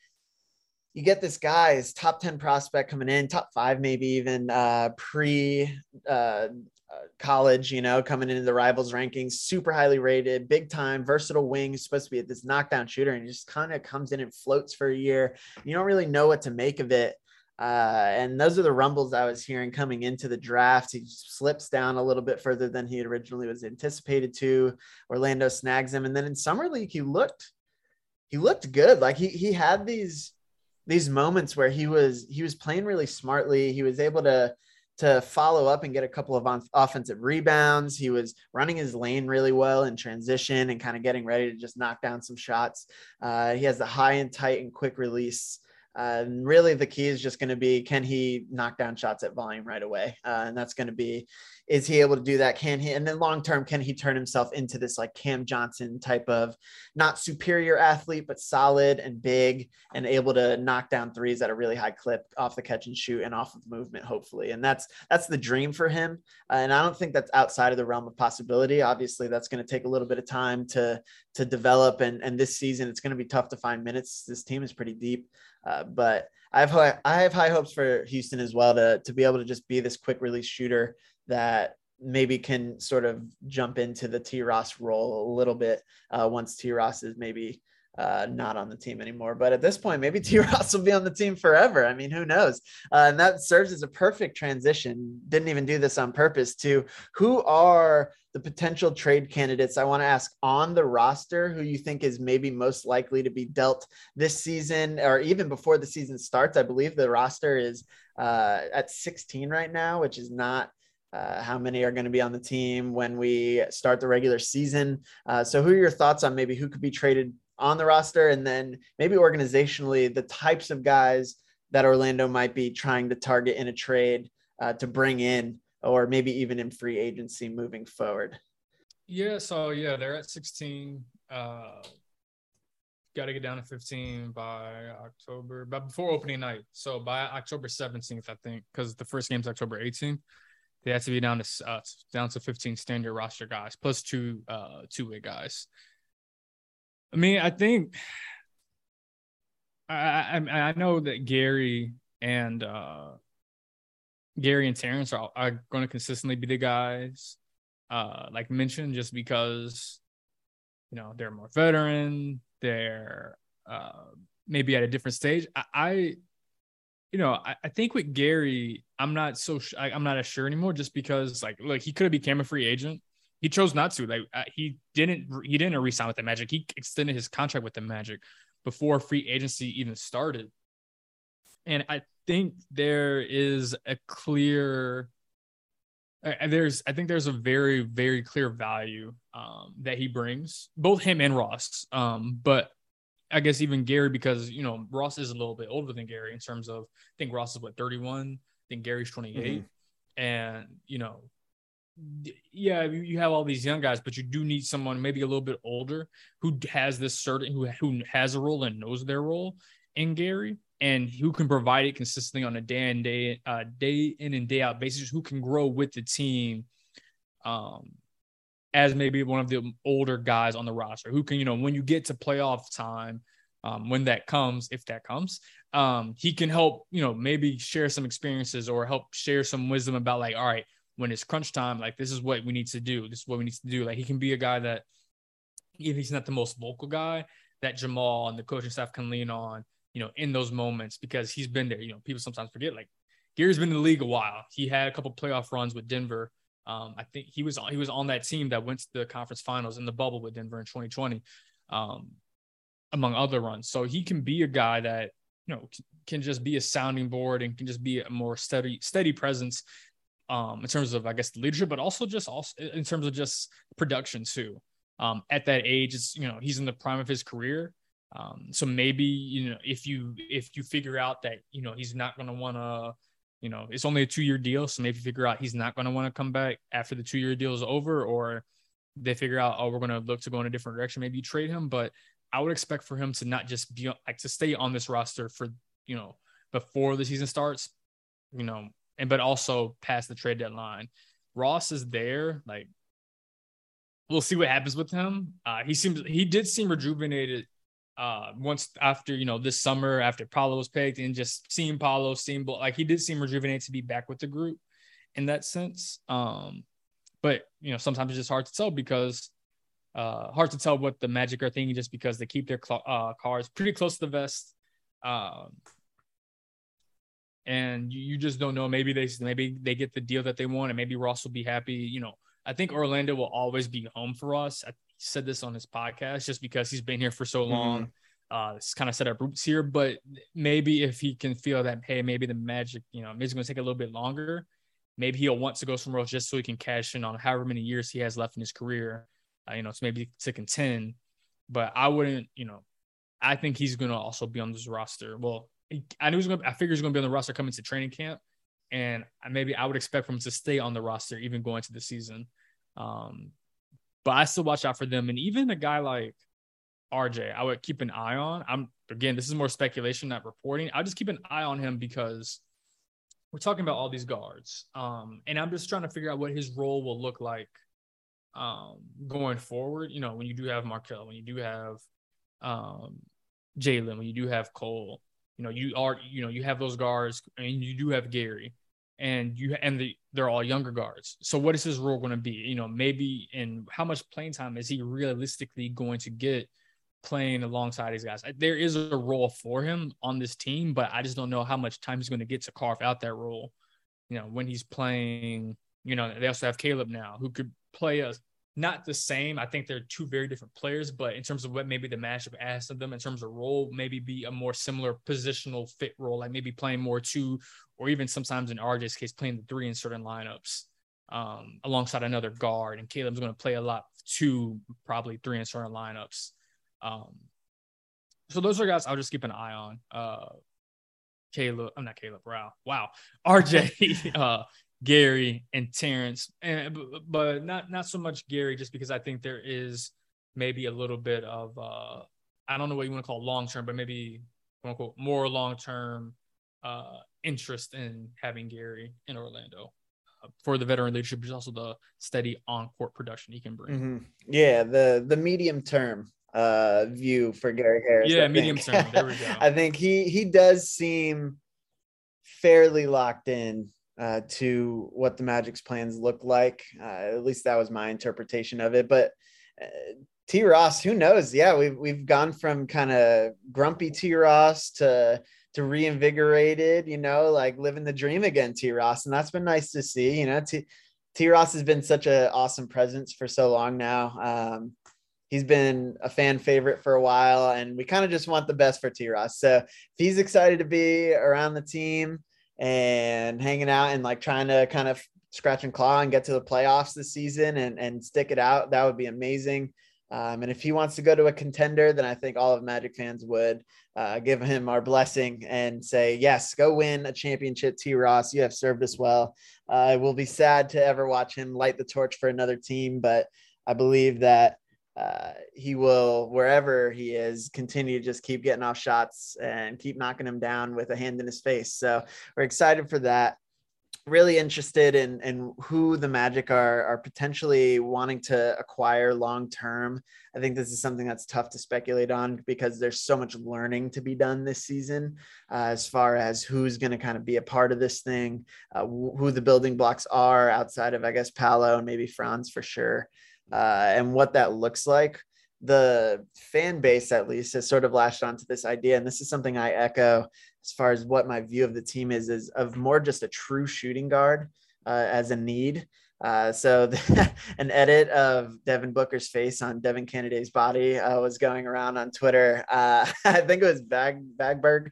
you get this guy, his top ten prospect coming in, top five maybe even uh, pre uh, college, you know, coming into the rivals rankings, super highly rated, big time, versatile wing, supposed to be at this knockdown shooter, and just kind of comes in and floats for a year. You don't really know what to make of it. Uh, and those are the rumbles I was hearing coming into the draft. He slips down a little bit further than he originally was anticipated to. Orlando snags him, and then in summer league he looked he looked good. Like he he had these these moments where he was he was playing really smartly. He was able to to follow up and get a couple of on- offensive rebounds. He was running his lane really well in transition and kind of getting ready to just knock down some shots. Uh, he has the high and tight and quick release uh, and really, the key is just going to be can he knock down shots at volume right away? Uh, and that's going to be is he able to do that? Can he? And then long term, can he turn himself into this like Cam Johnson type of not superior athlete, but solid and big and able to knock down threes at a really high clip off the catch and shoot and off of movement, hopefully. And that's that's the dream for him. Uh, and I don't think that's outside of the realm of possibility. Obviously, that's going to take a little bit of time to to develop. And and this season, it's going to be tough to find minutes. This team is pretty deep. Uh, but I have high, I have high hopes for Houston as well to to be able to just be this quick release shooter that maybe can sort of jump into the T Ross role a little bit uh, once T Ross is maybe uh, not on the team anymore. But at this point, maybe T. Ross will be on the team forever. I mean, who knows? Uh, and that serves as a perfect transition. Didn't even do this on purpose. To who are the potential trade candidates I want to ask on the roster who you think is maybe most likely to be dealt this season or even before the season starts. I believe the roster is uh, at 16 right now, which is not uh, how many are going to be on the team when we start the regular season. Uh, so, who are your thoughts on maybe who could be traded on the roster, and then maybe organizationally the types of guys that Orlando might be trying to target in a trade uh, to bring in, or maybe even in free agency moving forward? Yeah, so yeah, they're at 16. Uh, Got to get down to 15 by October, but before opening night. So by October 17th, I think, because the first game's October 18th they have to be down to uh, down to 15 standard roster guys plus two uh two way guys. I mean, I think I, I I know that Gary and uh Gary and Terrence are are going to consistently be the guys uh like mentioned just because you know they're more veteran, they're uh maybe at a different stage. I, I you know, I, I, think with Gary, I'm not so sh- I, am not as sure anymore, just because like, look, he could have became a free agent. He chose not to. Like, uh, he didn't. He didn't resign with the Magic. He extended his contract with the Magic before free agency even started. And I think there is a clear. Uh, there's, I think there's a very, very clear value um, that he brings, both him and Ross. Um, but I guess even Gary because you know Ross is a little bit older than Gary in terms of I think Ross is what 31, I think Gary's 28, mm-hmm. and you know, yeah, you have all these young guys, but you do need someone maybe a little bit older who has this certain who who has a role and knows their role in Gary and who can provide it consistently on a day in day uh, day in and day out basis, who can grow with the team. Um, as maybe one of the older guys on the roster who can, you know, when you get to playoff time, um, when that comes, if that comes, um, he can help, you know, maybe share some experiences or help share some wisdom about like, all right, when it's crunch time, like this is what we need to do. This is what we need to do. Like he can be a guy that, if he's not the most vocal guy, that Jamahl and the coaching staff can lean on, you know, in those moments because he's been there. You know, people sometimes forget like Gary's been in the league a while. He had a couple playoff runs with Denver um, I think he was he was on that team that went to the conference finals in the bubble with Denver in 2020, um, among other runs. So he can be a guy that you know can just be a sounding board and can just be a more steady steady presence um, in terms of I guess leadership, but also just also in terms of just production too. Um, at that age, it's you know he's in the prime of his career. Um, so maybe you know if you if you figure out that you know he's not going to want to you know, it's only a two year deal. So maybe figure out he's not going to want to come back after the two year deal is over, or they figure out, oh, we're going to look to go in a different direction. Maybe you trade him. But I would expect for him to not just be like to stay on this roster for, you know, before the season starts, you know, and but also past the trade deadline. Ross is there. Like, we'll see what happens with him. Uh, he seems, he did seem rejuvenated uh once after you know this summer after Paolo was picked and just seeing Paolo seeing like he did seem rejuvenated to be back with the group in that sense. Um but you know sometimes it's just hard to tell because uh hard to tell what the magic are thinking just because they keep their cl- uh cards pretty close to the vest. Um and you, you just don't know. Maybe they maybe they get the deal that they want and maybe Ross will be happy. You know I think Orlando will always be home for us. Said this on his podcast just because he's been here for so long. Mm-hmm. Uh, it's kind of set up roots here, but maybe if he can feel that, hey, maybe the magic, you know, maybe it's going to take a little bit longer. Maybe he'll want to go somewhere else just so he can cash in on however many years he has left in his career, uh, you know, so maybe to contend. But I wouldn't, you know, I think he's going to also be on this roster. Well, I knew he's going to, I figure he's going to be on the roster coming to training camp. And maybe I would expect him to stay on the roster even going to the season. Um, but I still watch out for them. And even a guy like RJ, I would keep an eye on. I'm again, this is more speculation, not reporting. I just keep an eye on him because we're talking about all these guards. Um, and I'm just trying to figure out what his role will look like um, going forward. You know, when you do have Markelle, when you do have um, Jalen, when you do have Cole, you know, you are, you know, you have those guards and you do have Gary and you and the, they're all younger guards. So what is his role going to be? You know, maybe and how much playing time is he realistically going to get playing alongside these guys. There is a role for him on this team, but I just don't know how much time he's going to get to carve out that role. You know, when he's playing, you know, they also have Caleb now who could play a not the same. I think they're two very different players, but in terms of what maybe the matchup asks of them in terms of role, maybe be a more similar positional fit role, like maybe playing more two, or even sometimes in RJ's case, playing the three in certain lineups um, alongside another guard. And Caleb's going to play a lot two, probably three in certain lineups. Um, so those are guys I'll just keep an eye on. Uh, Caleb, I'm not Caleb, wow, wow, RJ, uh, Gary, and Terrence, and but not not so much Gary, just because I think there is maybe a little bit of uh, I don't know what you want to call long term, but maybe quote unquote more long term uh, interest in having Gary in Orlando uh, for the veteran leadership, but also the steady on court production he can bring. Mm-hmm. Yeah, the the medium term uh view for Gary Harris. Yeah, medium term. There we go. I think he he does seem fairly locked in uh, to what the Magic's plans look like. Uh, at least that was my interpretation of it. But uh, T. Ross, who knows? Yeah, we've we've gone from kind of grumpy T. Ross to to reinvigorated, you know, like living the dream again, T. Ross, and that's been nice to see. You know, T. T. Ross has been such an awesome presence for so long now. Um, he's been a fan favorite for a while, and we kind of just want the best for T. Ross. So if he's excited to be around the team and hanging out and like trying to kind of scratch and claw and get to the playoffs this season and, and stick it out, that would be amazing. Um, and if he wants to go to a contender, then I think all of Magic fans would uh, give him our blessing and say, yes, go win a championship, T. Ross. You have served us well. Uh, it will be sad to ever watch him light the torch for another team, but I believe that uh, he will, wherever he is, continue to just keep getting off shots and keep knocking him down with a hand in his face. So we're excited for that. Really interested in, in who the Magic are, are potentially wanting to acquire long term. I think this is something that's tough to speculate on because there's so much learning to be done this season uh, as far as who's going to kind of be a part of this thing, uh, who the building blocks are outside of, I guess, Paolo and maybe Franz for sure uh, and what that looks like, the fan base at least has sort of latched onto this idea. And this is something I echo as far as what my view of the team is, is of more just a true shooting guard uh, as a need. Uh, so the, an edit of Devin Booker's face on Devin Cannady's body uh, was going around on Twitter. Uh, I think it was Bag Bagberg,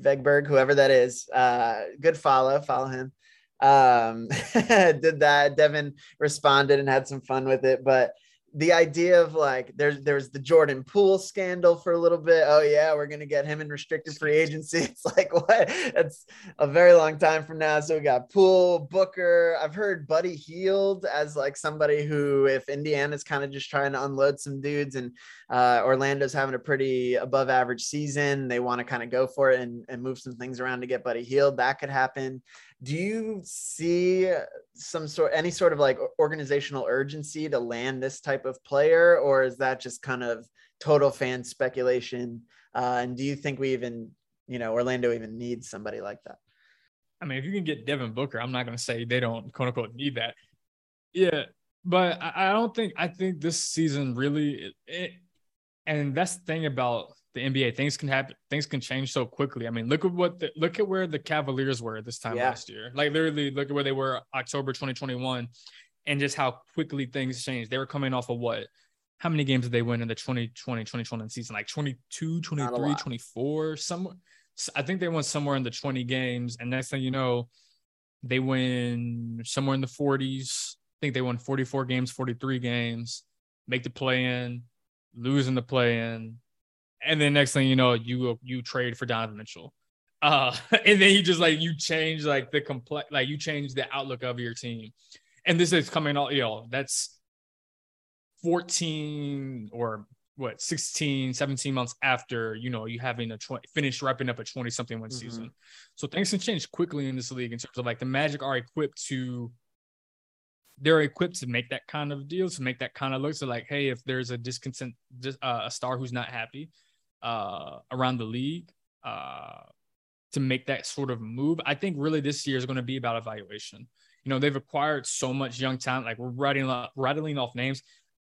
Vegberg, whoever that is. Uh, good follow, follow him um, did that. Devin responded and had some fun with it, but the idea of like there's there's the Jordan Poole scandal for a little bit. Oh yeah, we're gonna get him in restricted free agency. It's like what? It's a very long time from now. So we got Poole, Booker. I've heard Buddy Hield as like somebody who, if Indiana's kind of just trying to unload some dudes and uh, Orlando's having a pretty above average season, they want to kind of go for it and, and move some things around to get Buddy Hield. That could happen do you see some sort any sort of like organizational urgency to land this type of player or is that just kind of total fan speculation? Uh, and do you think we even you know orlando even needs somebody like that? I mean if you can get devin booker i'm not going to say they don't quote unquote need that. Yeah but i, I don't think i think this season really it, it, and that's the thing about the NBA. Things can happen. Things can change so quickly. I mean, look at what the, look at where the Cavaliers were this time yeah. last year. Like literally, look at where they were October 2021, and just how quickly things changed. They were coming off of what? How many games did they win in the 2020 2021 season? Like 22, 23, 24, somewhere. I think they won somewhere in the 20 games. And next thing you know, they win somewhere in the 40s. I think they won 44 games, 43 games, make the play in, losing the play in, and then next thing you know, you you trade for Donovan Mitchell, uh, and then you just like you change like the complex, like you change the outlook of your team, and this is coming all you know that's 14 or what 16 17 months after you know you having a 20 finish wrapping up a 20 something one mm-hmm. season. So things can change quickly in this league in terms of like the magic are equipped to they're equipped to make that kind of deal to make that kind of look so like hey if there's a discontent uh, a star who's not happy uh, around the league uh, to make that sort of move. I think really this year is going to be about evaluation. You know, they've acquired so much young talent. Like we're writing rattling off names.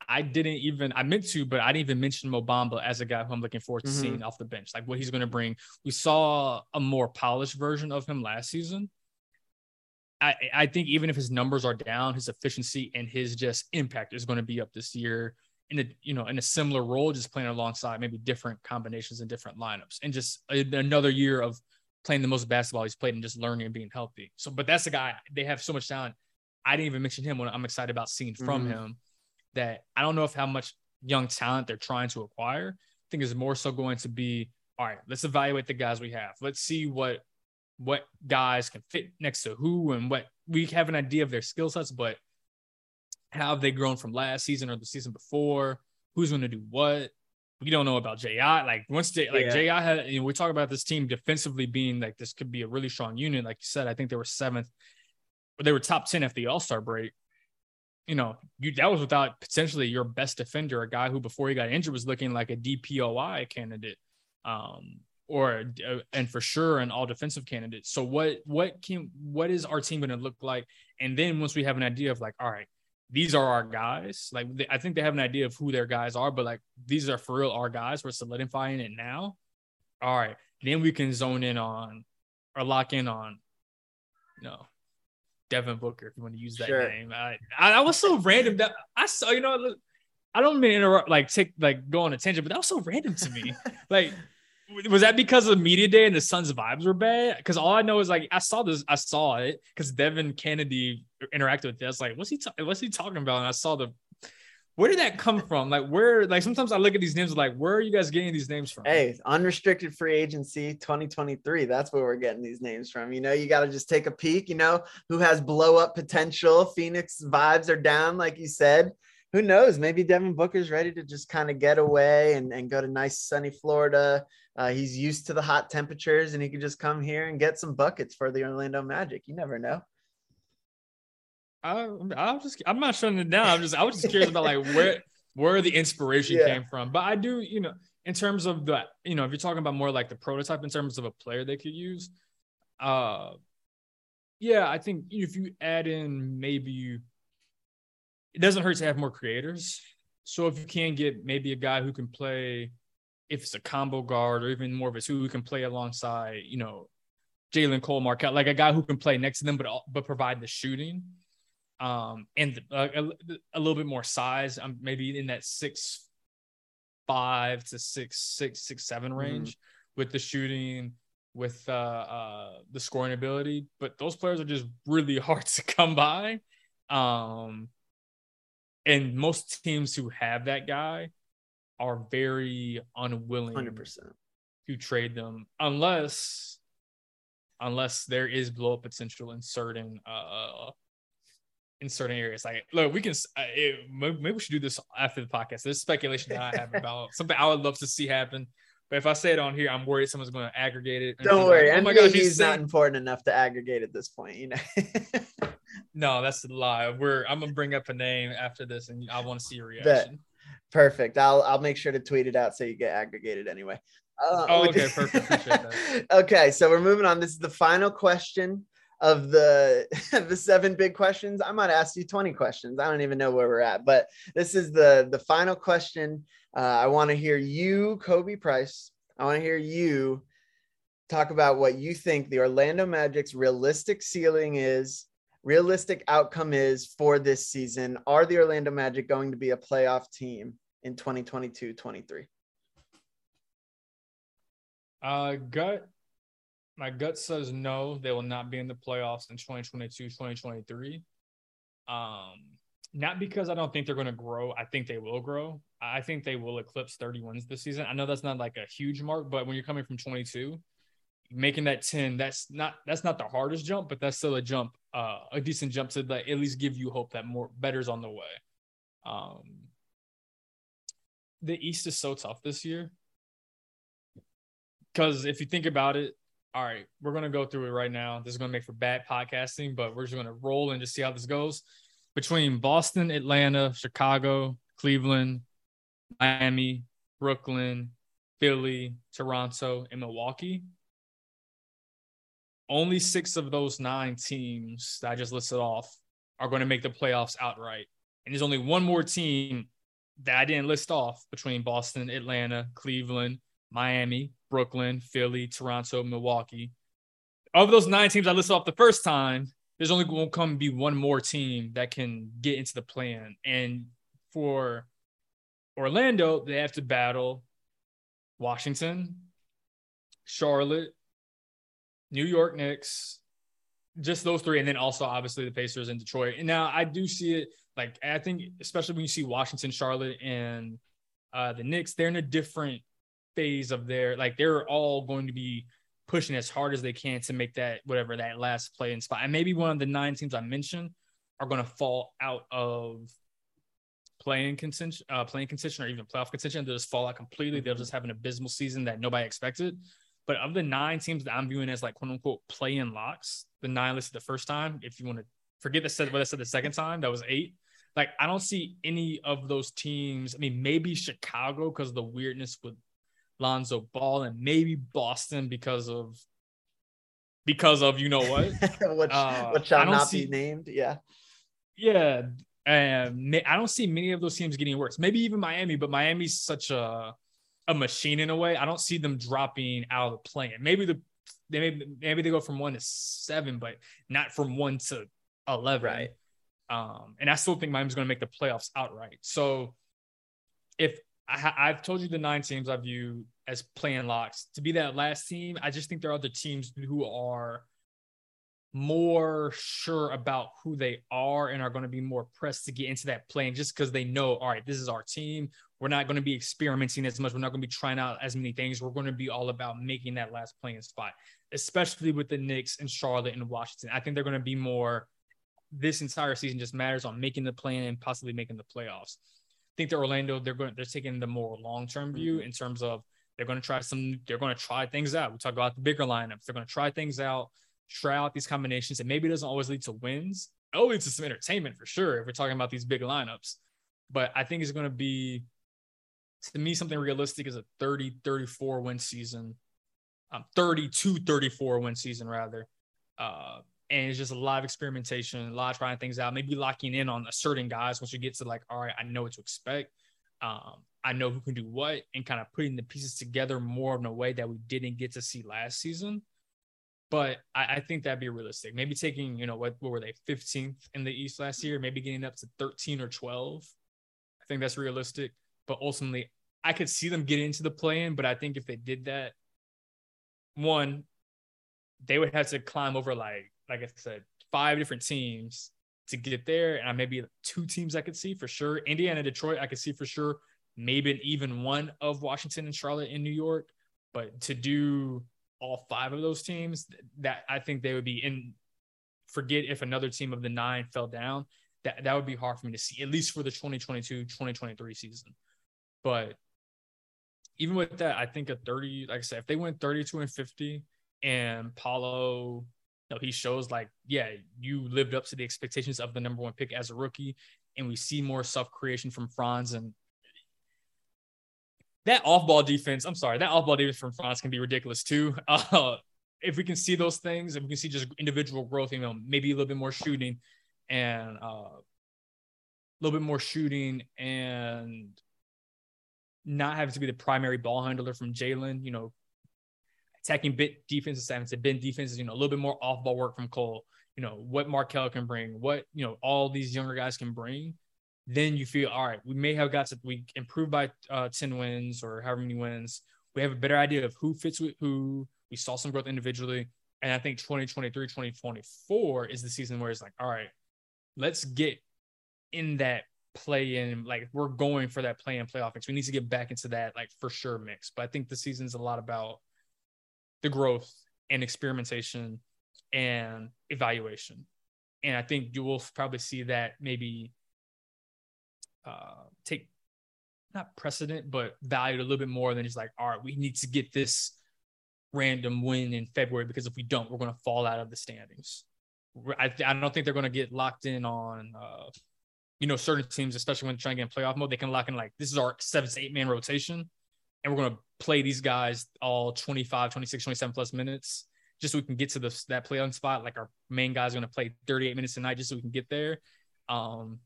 I didn't even I meant to, but I didn't even mention Mo Bamba as a guy who I'm looking forward to Mhm. seeing off the bench, like what he's going to bring. We saw a more polished version of him last season. I I think even if his numbers are down, his efficiency and his just impact is going to be up this year in a you know in a similar role, just playing alongside maybe different combinations and different lineups, and just another year of playing the most basketball he's played and just learning and being healthy. So, but that's the guy they have so much talent. I didn't even mention him when I'm excited about seeing from Mhm. him. That I don't know if how much young talent they're trying to acquire. I think is more so going to be all right. Let's evaluate the guys we have. Let's see what what guys can fit next to who and what we have an idea of their skill sets, but how have they grown from last season or the season before? Who's going to do what? We don't know about Ji. Like once J, like Yeah. Ji had, you know, we talk about this team defensively being like this could be a really strong unit. Like you said, I think they were seventh, but they were top ten after the All Star break. You know, you that was without potentially your best defender, a guy who before he got injured was looking like a DPOY candidate. Um, or uh, and for sure an all defensive candidate. So what what can what is our team going to look like? And then once we have an idea of like, all right, these are our guys. Like they, I think they have an idea of who their guys are, but like these are for real our guys. We're solidifying it now. All right, then we can zone in on or lock in on, you know, Devin Booker if you want to use that Sure. name. I, I I was so random that I saw you know. I don't mean to interrupt, like take like go on a tangent, but that was so random to me. like was that because of media day and the Suns vibes were bad? Because all I know is like I saw this, I saw it because Devin Cannady interacted with this. Like, what's he ta- what's he talking about? And I saw the where did that come from? Like, where like sometimes I look at these names like, where are you guys getting these names from? Hey, unrestricted free agency 2023. That's where we're getting these names from. You know, you got to just take a peek, you know, who has blow up potential. Phoenix vibes are down, like you said. Who knows? Maybe Devin Booker's ready to just kind of get away and, and go to nice sunny Florida. Uh, he's used to the hot temperatures and he could just come here and get some buckets for the Orlando Magic. You never know. I, I was just I'm not shutting it down. I'm just I was just curious about like where where the inspiration Yeah. came from. But I do, you know, in terms of the, you know, if you're talking about more like the prototype in terms of a player they could use, uh yeah, I think if you add in maybe it doesn't hurt to have more creators. So if you can get maybe a guy who can play, if it's a combo guard or even more of a two who can play alongside, you know, Jalen Cole, Markelle, like a guy who can play next to them, but but provide the shooting, um, and uh, a, a little bit more size, um, maybe in that six five to six six six seven range with the shooting, with uh, uh the scoring ability. But those players are just really hard to come by, um, and most teams who have that guy are very unwilling 100%. to trade them unless unless there is blow up potential in certain uh in certain areas. Like look we can uh, it, maybe we should do this after the podcast. There's speculation that i have about something i would love to see happen but if i say it on here i'm worried someone's going to aggregate it Don't worry. like, oh my gosh he's not important enough to aggregate at this point, you know. no that's a lie we're i'm gonna bring up a name after this and i want to see your reaction Perfect. I'll I'll make sure to tweet it out so you get aggregated anyway. Uh, Oh, okay, perfect. Appreciate that. okay, so we're moving on. This is the final question of the the seven big questions. I might ask you 20 questions. I don't even know where we're at, but this is the the final question. Uh, I want to hear you, Khobi Price. I want to hear you talk about what you think the Orlando Magic's realistic ceiling is, realistic outcome is for this season. Are the Orlando Magic going to be a playoff team in 2022 23? Uh, gut, my gut says no. They will not be in the playoffs in 2022, 2023. Um, not because I don't think they're going to grow. I think they will grow. I think they will eclipse 30 wins this season. I know that's not like a huge mark, but when you're coming from 22, making that 10, that's not that's not the hardest jump, but that's still a jump, uh, a decent jump to like, at least give you hope that more better's on the way. Um, the East is so tough this year because if you think about it, all right, we're gonna go through it right now. This is gonna make for bad podcasting, but we're just gonna roll and just see how this goes. Between Boston, Atlanta, Chicago, Cleveland, Miami, Brooklyn, Philly, Toronto, and Milwaukee. Only six of those nine teams that I just listed off are going to make the playoffs outright. And there's only one more team that I didn't list off between Boston, Atlanta, Cleveland, Miami, Brooklyn, Philly, Toronto, Milwaukee. Of those nine teams I listed off the first time, there's only going to come be one more team that can get into the plan. And for Orlando, they have to battle Washington, Charlotte, New York Knicks, just those three, and then also obviously the Pacers and Detroit. And now I do see it like I think, especially when you see Washington, Charlotte, and uh, the Knicks, they're in a different phase of their like they're all going to be pushing as hard as they can to make that whatever that last play in spot. And maybe one of the nine teams I mentioned are going to fall out of playing contention, uh, playing contention, or even playoff contention. They'll just fall out completely. They'll just have an abysmal season that nobody expected. But of the nine teams that I'm viewing as like quote unquote play in locks, the nine listed the first time, if you want to forget the said what I said the second time, that was eight. Like I don't see any of those teams. I mean, maybe Chicago because of the weirdness with Lonzo Ball, and maybe Boston because of because of you know what, which uh, which shall not see, be named. Yeah, yeah. And I don't see many of those teams getting worse. Maybe even Miami, but Miami's such a a machine in a way. I don't see them dropping out of the plane. Maybe the they maybe maybe they go from one to seven, but not from one to eleven. Right. Um, and I still think Miami's going to make the playoffs outright. So if I, have told you the nine teams I view as playing locks to be that last team, I just think there are other teams who are more sure about who they are and are going to be more pressed to get into that plane just because they know, all right, this is our team. We're not going to be experimenting as much. We're not going to be trying out as many things. We're going to be all about making that last playing spot, especially with the Knicks and Charlotte and Washington. I think they're going to be more this entire season just matters on making the plan and possibly making the playoffs. I think that Orlando, they're going they're taking the more long-term view mm-hmm. in terms of they're going to try some, they're going to try things out. We talk about the bigger lineups. They're going to try things out, try out these combinations, and maybe it doesn't always lead to wins. It leads to some entertainment for sure if we're talking about these big lineups. But I think it's going to be to me something realistic is a 30 34 win season um 32 34 win season rather uh and it's just a lot of experimentation, a lot of trying things out, maybe locking in on certain guys once you get to like, all right, I know what to expect. Um, I know who can do what, and kind of putting the pieces together more in a way that we didn't get to see last season. But I, I think that'd be realistic. Maybe taking, you know, what, what were they, 15th in the East last year, maybe getting up to 13 or 12. I think that's realistic. But ultimately, I could see them get into the play in, but I think if they did that, one, they would have to climb over like like I said, five different teams to get there. And maybe two teams I could see for sure. Indiana, Detroit, I could see for sure. Maybe even one of Washington and Charlotte in New York. But to do all five of those teams, that I think they would be in. Forget if another team of the nine fell down. That that would be hard for me to see, at least for the 2022 2023 season. But even with that, I think a 30, like I said, if they went 32 and 50 and Paolo know, he shows like, yeah, you lived up to the expectations of the number one pick as a rookie, and we see more self creation from Franz and that off ball defense. I'm sorry, that off ball defense from Franz can be ridiculous too. Uh, if we can see those things, if we can see just individual growth, you know, maybe a little bit more shooting and uh, a little bit more shooting and not having to be the primary ball handler from Jalen, you know, attacking bit defenses, having to bend defenses, you know, a little bit more off ball work from Cole, you know, what Markelle can bring, what, you know, all these younger guys can bring, then you feel, all right, we may have got to, we improved by uh, 10 wins or however many wins. We have a better idea of who fits with who. We saw some growth individually. And I think 2023, 2024 is the season where it's like, all right, let's get in that play in like we're going for that play in playoff mix. We need to get back into that like for sure mix. But I think the season's a lot about the growth and experimentation and evaluation. And I think you will probably see that maybe uh, take not precedent, but valued a little bit more than just like, all right, we need to get this random win in February because if we don't, we're going to fall out of the standings. I, I don't think they're going to get locked in on, uh, you know, certain teams, especially when they're trying to get in playoff mode. They can lock in like this is our seven to eight man rotation, and we're going to play these guys all 25, 26, 27 plus minutes just so we can get to the, that play on spot. Like our main guys are going to play 38 minutes a night just so we can get there. Um,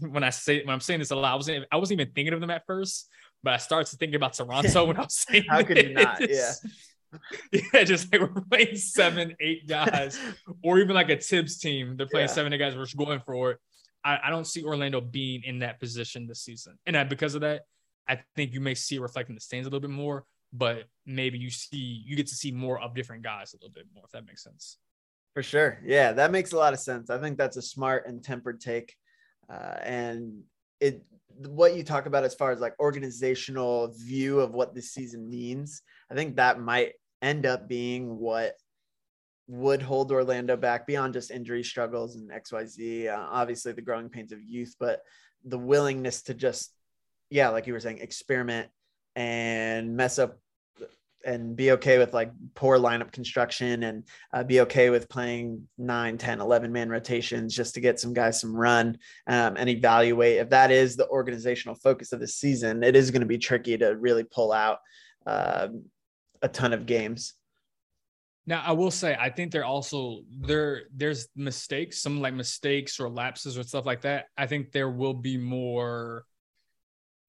when I say when I'm saying this a lot, I wasn't I wasn't even thinking of them at first, but I started to thinking about Toronto when I was saying How could you not? Yeah. Yeah, just like we're playing seven, eight guys, or even like a Thibs team. They're playing Yeah. seven, eight guys. We're going for it. I, I don't see Orlando being in that position this season, and I, because of that, I think you may see it reflecting the stands a little bit more. But maybe you see you get to see more of different guys a little bit more, if that makes sense. For sure. Yeah, that makes a lot of sense. I think that's a smart and tempered take. Uh, and it what you talk about as far as like organizational view of what this season means, I think that might end up being what would hold Orlando back beyond just injury struggles and XYZ. Uh, obviously, the growing pains of youth, but the willingness to just, yeah, like you were saying, experiment and mess up and be okay with like poor lineup construction and uh, be okay with playing 9 10 11 man rotations just to get some guys some run um, and evaluate if that is the organizational focus of the season it is going to be tricky to really pull out uh, a ton of games Now, I will say, I think they're also there. There's mistakes, some like mistakes or lapses or stuff like that. I think there will be more,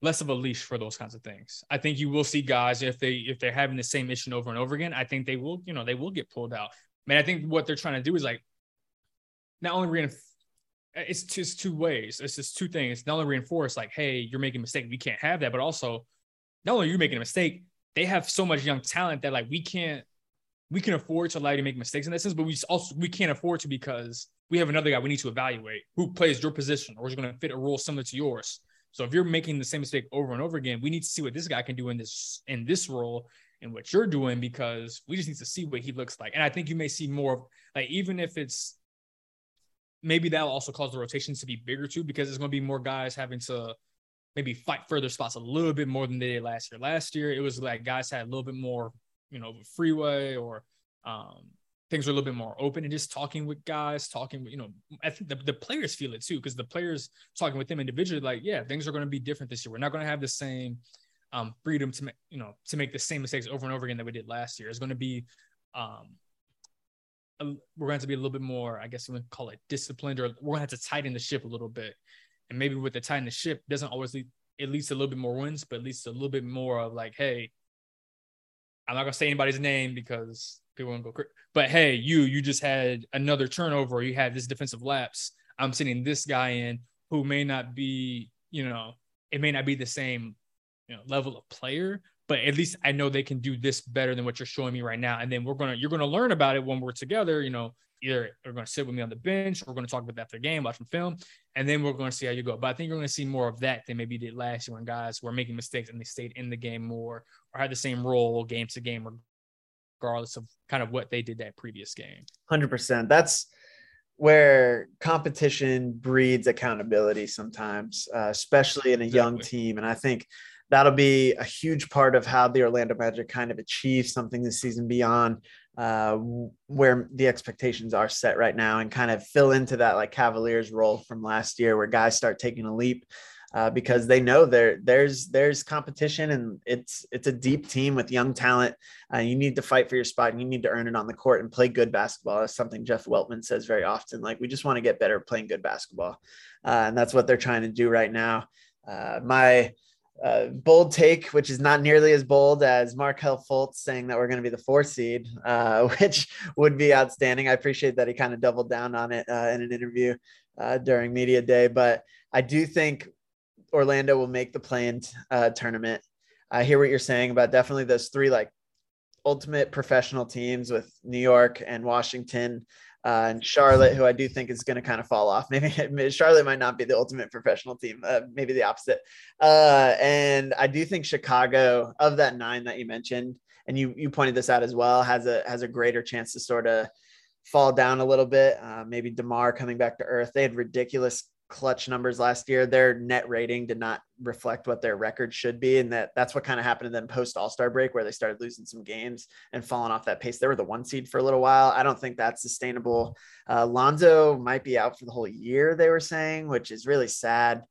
less of a leash for those kinds of things. I think you will see guys if they if they're having the same issue over and over again. I think they will, you know, they will get pulled out. I mean, I think what they're trying to do is like, not only reinforce. It's just two ways. It's just two things. Not only reinforce like, hey, you're making a mistake, we can't have that, but also, not only are you making a mistake, they have so much young talent that like we can't we can afford to allow you to make mistakes in that sense, but we also we can't afford to because we have another guy we need to evaluate who plays your position or is going to fit a role similar to yours. So if you're making the same mistake over and over again, we need to see what this guy can do in this in this role and what you're doing because we just need to see what he looks like. And I think you may see more of like even if it's maybe that'll also cause the rotations to be bigger too because there's going to be more guys having to maybe fight further spots a little bit more than they did last year. Last year it was like guys had a little bit more you know, freeway or um, things are a little bit more open and just talking with guys, talking you know, I think the, the players feel it too, because the players talking with them individually, like, yeah, things are going to be different this year. We're not going to have the same um, freedom to make, you know, to make the same mistakes over and over again that we did last year. It's going to be, um, a, we're going to be a little bit more, I guess we would call it disciplined, or we're going to have to tighten the ship a little bit. And maybe with the tighten the ship doesn't always lead, it leads to a little bit more wins, but at least a little bit more of like, hey, I'm not gonna say anybody's name because people go crazy. But hey, you you just had another turnover. You had this defensive lapse. I'm sending this guy in who may not be, you know, it may not be the same, you know, level of player, but at least I know they can do this better than what you're showing me right now. And then we're gonna you're gonna learn about it when we're together. You know, either we're gonna sit with me on the bench, we're gonna talk about that after the game, watch some film, and then we're gonna see how you go. But I think you're gonna see more of that than maybe did last year when guys were making mistakes and they stayed in the game more or had the same role game to game, regardless of kind of what they did that previous game. 100% that's where competition breeds accountability sometimes uh, especially in a young team. And i think that'll be a huge part of how the orlando magic kind of achieve something this season beyond uh, where the expectations are set right now and kind of fill into that like cavaliers role from last year where guys start taking a leap uh, because they know there there's there's competition and it's it's a deep team with young talent uh, you need to fight for your spot and you need to earn it on the court and play good basketball. That's something Jeff Weltman says very often. Like, we just want to get better at playing good basketball. Uh, and that's what they're trying to do right now. Uh, my uh, bold take, which is not nearly as bold as Markelle Fultz saying that we're going to be the four seed, uh, which would be outstanding. I appreciate that he kind of doubled down on it uh, in an interview uh, during media day. But I do think Orlando will make the play-in uh, tournament. I hear what you're saying about definitely those three like ultimate professional teams with New York and Washington uh, and Charlotte, who I do think is going to kind of fall off. Maybe Charlotte might not be the ultimate professional team, uh, maybe the opposite. Uh, and I do think Chicago, of that nine that you mentioned, and you you pointed this out as well, has a has a greater chance to sort of fall down a little bit. Uh, maybe Demar coming back to earth. They had ridiculous clutch numbers last year. Their net rating did not reflect what their record should be, and that that's what kind of happened to them post All Star break, where they started losing some games and falling off that pace. They were the one seed for a little while. I don't think that's sustainable. Uh, Lonzo might be out for the whole year. They were saying, which is really sad.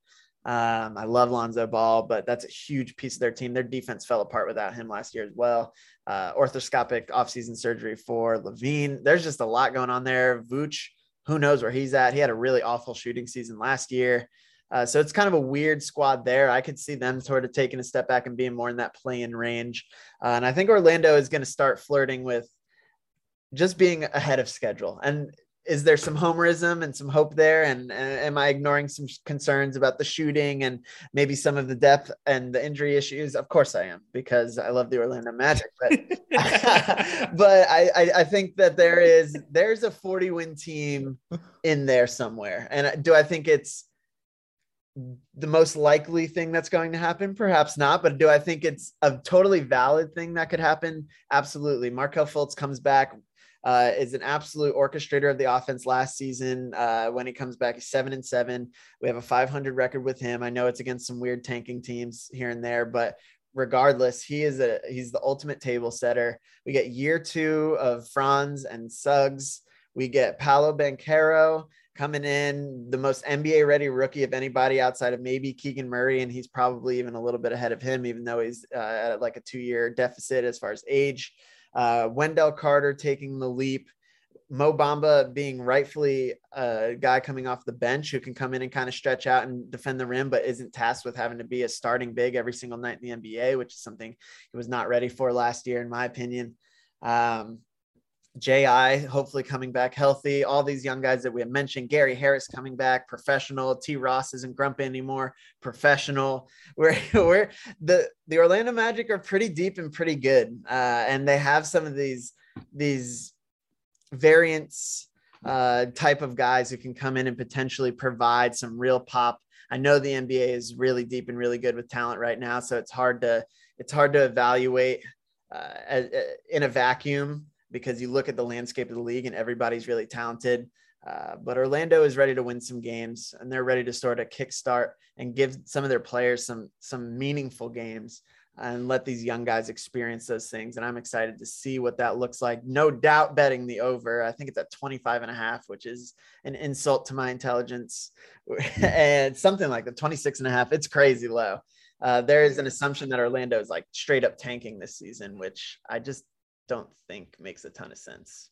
Um, I love Lonzo Ball, but that's a huge piece of their team. Their defense fell apart without him last year as well. Uh, arthroscopic offseason surgery for LaVine. There's just a lot going on there. Vooch, who knows where he's at? He had a really awful shooting season last year. Uh, so it's kind of a weird squad there. I could see them sort of taking a step back and being more in that play in range. Uh, and I think Orlando is going to start flirting with just being ahead of schedule. And is there some homerism and some hope there? And, and, am I ignoring some concerns about the shooting and maybe some of the depth and the injury issues? Of course I am because I love the Orlando Magic. But but I, I, I think that there is there's a 40 win team in there somewhere. And do I think it's the most likely thing that's going to happen? Perhaps not. But do I think it's a totally valid thing that could happen? Absolutely. Markelle Fultz comes back uh, is an absolute orchestrator of the offense last season. Uh, when he comes back, he's seven and seven. We have a 500 record with him. I know it's against some weird tanking teams here and there, but regardless, he is a he's the ultimate table setter. We get year two of Franz and Suggs. We get Paolo Banchero coming in, the most NBA ready rookie of anybody outside of maybe Keegan Murray, and he's probably even a little bit ahead of him, even though he's uh, at like a two year deficit as far as age. Uh, Wendell Carter taking the leap. Mo Bamba being rightfully a guy coming off the bench who can come in and kind of stretch out and defend the rim, but isn't tasked with having to be a starting big every single night in the NBA, which is something he was not ready for last year, in my opinion. Um, JI hopefully coming back healthy. All these young guys that we have mentioned, Gary Harris coming back, professional. T. Ross isn't grumpy anymore, professional. We're, we're the the Orlando Magic are pretty deep and pretty good, uh, and they have some of these these variance uh, type of guys who can come in and potentially provide some real pop. I know the NBA is really deep and really good with talent right now, so it's hard to it's hard to evaluate uh, in a vacuum because you look at the landscape of the league and everybody's really talented. Uh, but Orlando is ready to win some games and they're ready to sort of kickstart and give some of their players some some meaningful games and let these young guys experience those things. And I'm excited to see what that looks like. No doubt betting the over. I think it's at 25 and a half, which is an insult to my intelligence. and something like the 26 and a half. It's crazy low. Uh, there is an assumption that Orlando is like straight up tanking this season, which I just don't think makes a ton of sense.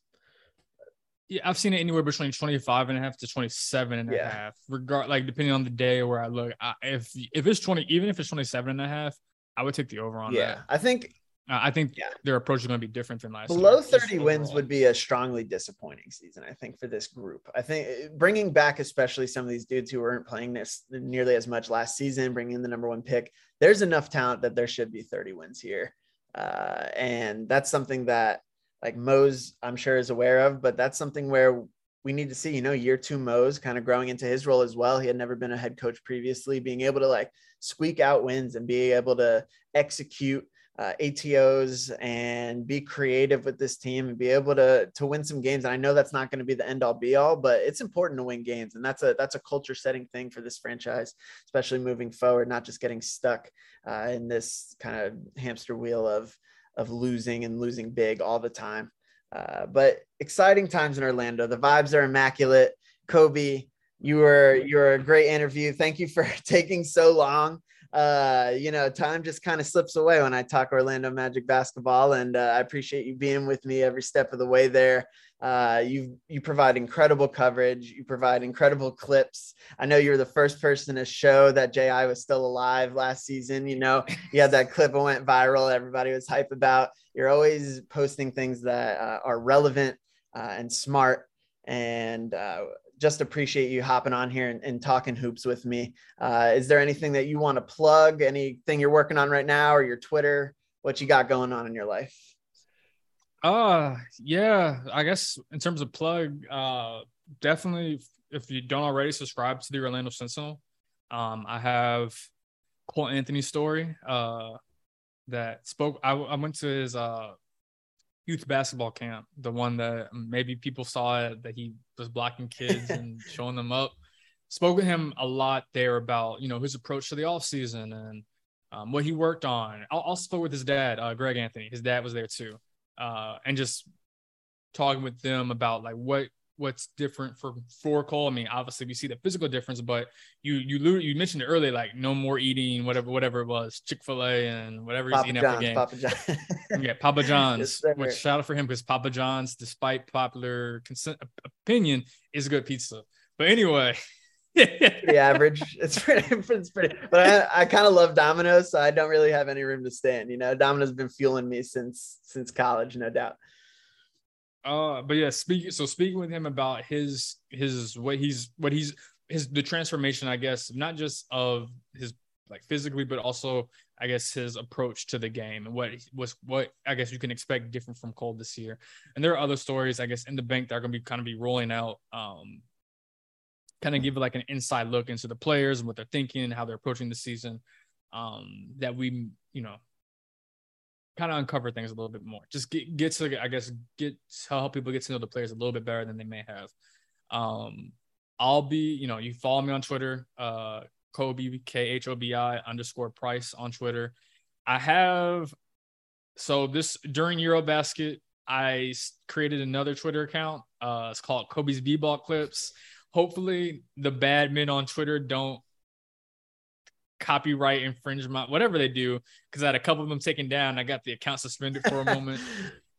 Yeah, I've seen it anywhere between 25 and a half to 27 and yeah. a half, regard like depending on the day where I look. I, if if it's 20, even if it's 27 and a half, I would take the over on yeah, that. I think uh, I think yeah. their approach is going to be different than last Below year. 30 wins would be a strongly disappointing season, I think, for this group. I think bringing back, especially some of these dudes who weren't playing this nearly as much last season, bringing in the number one pick, there's enough talent that there should be 30 wins here. Uh, and that's something that like Mose, I'm sure is aware of, but that's something where we need to see, you know, year two Mose kind of growing into his role as well. He had never been a head coach previously, being able to like squeak out wins and be able to execute uh, ATOs and be creative with this team and be able to to win some games. And I know that's not going to be the end all be all, but it's important to win games, and that's a that's a culture setting thing for this franchise, especially moving forward, not just getting stuck uh, in this kind of hamster wheel of of losing and losing big all the time. Uh, but exciting times in Orlando. The vibes are immaculate. Khobi, you were you were a great interview. Thank you for taking so long uh, you know, time just kind of slips away when I talk Orlando Magic basketball, and uh, I appreciate you being with me every step of the way there. Uh, you you provide incredible coverage. You provide incredible clips. I know you're the first person to show that Ji was still alive last season. You know, you had that clip that went viral. Everybody was hype about. You're always posting things that uh, are relevant uh, and smart. And uh, just appreciate you hopping on here and, and talking hoops with me. Uh, is there anything that you want to plug? Anything you're working on right now, or your Twitter? What you got going on in your life? Uh, yeah. I guess in terms of plug, uh, definitely if you don't already subscribe to the Orlando Sentinel, um, I have Cole Anthony's story. Uh, that spoke. I, I went to his uh youth basketball camp, the one that maybe people saw it, that he was blocking kids and showing them up. Spoke with him a lot there about you know his approach to the off season and um, what he worked on. I also spoke with his dad, uh, Greg Anthony. His dad was there too, uh, and just talking with them about like what what's different for for Cole. I mean, obviously we see the physical difference, but you you you mentioned it earlier, like no more eating whatever whatever it was, Chick Fil A and whatever Papa he's eating John's, after game. Papa John. yeah, Papa John's. yes, which shout out for him because Papa John's, despite popular consent, opinion, is a good pizza. But anyway, pretty average. It's pretty, it's pretty. But I, I kind of love Domino's, so I don't really have any room to stand. You know, Domino's been fueling me since since college, no doubt. Uh, but yeah, speaking so speaking with him about his his what he's what he's his the transformation, I guess, not just of his like physically, but also I guess his approach to the game and what was what I guess you can expect different from Cole this year. And there are other stories, I guess, in the bank that are gonna be kind of be rolling out. Um, kind of give like an inside look into the players and what they're thinking and how they're approaching the season. Um, that we, you know, kind of uncover things a little bit more. Just get get to I guess get help people get to know the players a little bit better than they may have. Um, I'll be, you know, you follow me on Twitter, uh, Khobi K H O B I underscore Price on Twitter. I have so this during Eurobasket, I created another Twitter account. Uh, it's called Khobi's B-ball clips. Hopefully, the bad men on Twitter don't copyright infringement, whatever they do, because I had a couple of them taken down. I got the account suspended for a moment.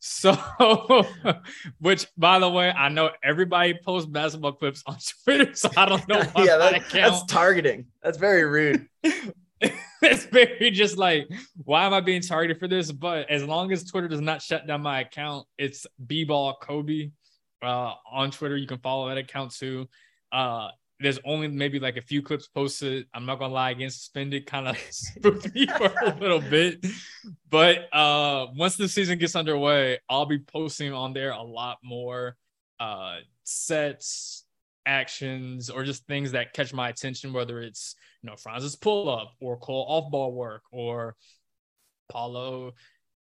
So, which by the way, I know everybody posts basketball clips on Twitter, so I don't know. yeah, that, that's targeting. That's very rude. it's very just like, why am I being targeted for this? But as long as Twitter does not shut down my account, it's b-ball Khobi uh, on Twitter. You can follow that account too. Uh, there's only maybe like a few clips posted. I'm not gonna lie, again, suspended kind of spooked me for a little bit. But uh once the season gets underway, I'll be posting on there a lot more uh sets, actions, or just things that catch my attention, whether it's you know Franz's pull up or Cole off ball work or Paolo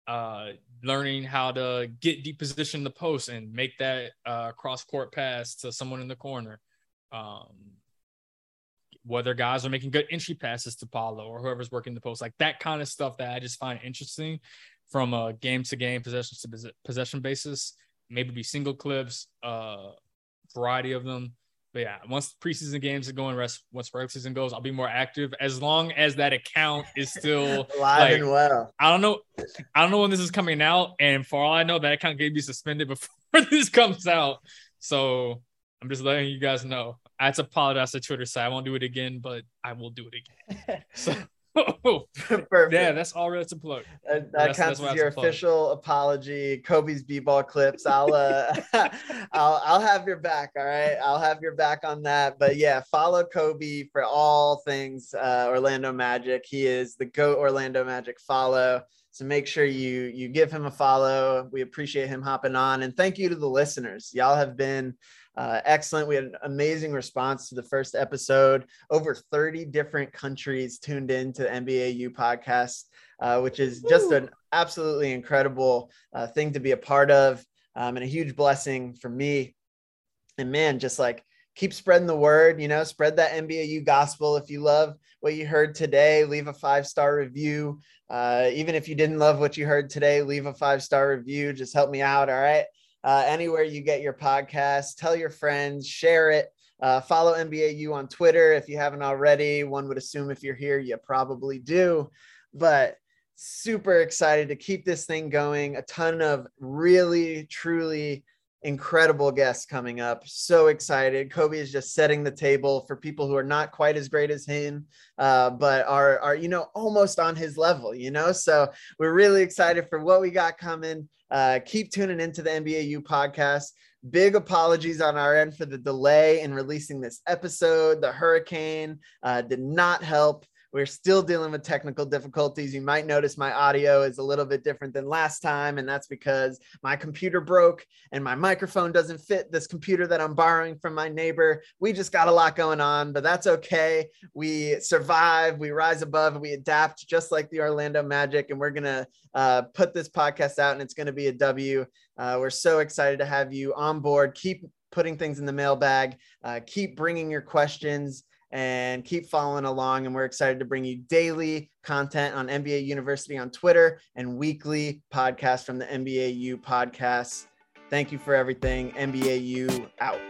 uh, learning how to get deep position in the post and make that uh, cross court pass to someone in the corner um, whether guys are making good entry passes to Paolo or whoever's working the post, like that kind of stuff that I just find interesting from a game to game, possession to possession basis. Maybe be single clips, uh, variety of them. But yeah, once preseason games are going, rest once regular season goes, I'll be more active as long as that account is still alive like, and well. I don't know, I don't know when this is coming out, and for all I know, that account may be suspended before this comes out. So I'm just letting you guys know. I had to apologize to Twitter side. I won't do it again, but I will do it again. So Perfect. Yeah, that's all that's a plug. That, that counts as your official apology. Khobi's b-ball clips. I'll uh, I'll I'll have your back. All right, I'll have your back on that. But yeah, follow Kobe for all things uh, Orlando Magic. He is the goat Orlando Magic follow. So make sure you you give him a follow. We appreciate him hopping on, and thank you to the listeners. Y'all have been uh, excellent. We had an amazing response to the first episode. Over 30 different countries tuned in to the NBAU podcast, uh, which is just an absolutely incredible uh, thing to be a part of um, and a huge blessing for me. And man, just like keep spreading the word, you know, spread that NBAU gospel. If you love what you heard today, leave a five star review. Uh, even if you didn't love what you heard today, leave a five star review. Just help me out. All right uh, anywhere you get your podcast. Tell your friends, share it. Uh, follow NBAU on Twitter if you haven't already. One would assume if you're here, you probably do. But super excited to keep this thing going. A ton of really, truly incredible guests coming up. So excited. Khobi is just setting the table for people who are not quite as great as him, uh, but are, are, you know, almost on his level, you know? So we're really excited for what we got coming. Uh, keep tuning into the NBAU podcast. Big apologies on our end for the delay in releasing this episode. The hurricane uh, did not help. We're still dealing with technical difficulties. You might notice my audio is a little bit different than last time, and that's because my computer broke and my microphone doesn't fit this computer that I'm borrowing from my neighbor. We just got a lot going on, but that's okay. We survive, we rise above, we adapt just like the Orlando Magic, and we're going to uh, put this podcast out, and it's going to be a W. Uh, we're so excited to have you on board. Keep putting things in the mailbag, uh, keep bringing your questions and keep following along. And we're excited to bring you daily content on NBA University on Twitter and weekly podcasts from the NBAU podcast. Thank you for everything. NBAU out.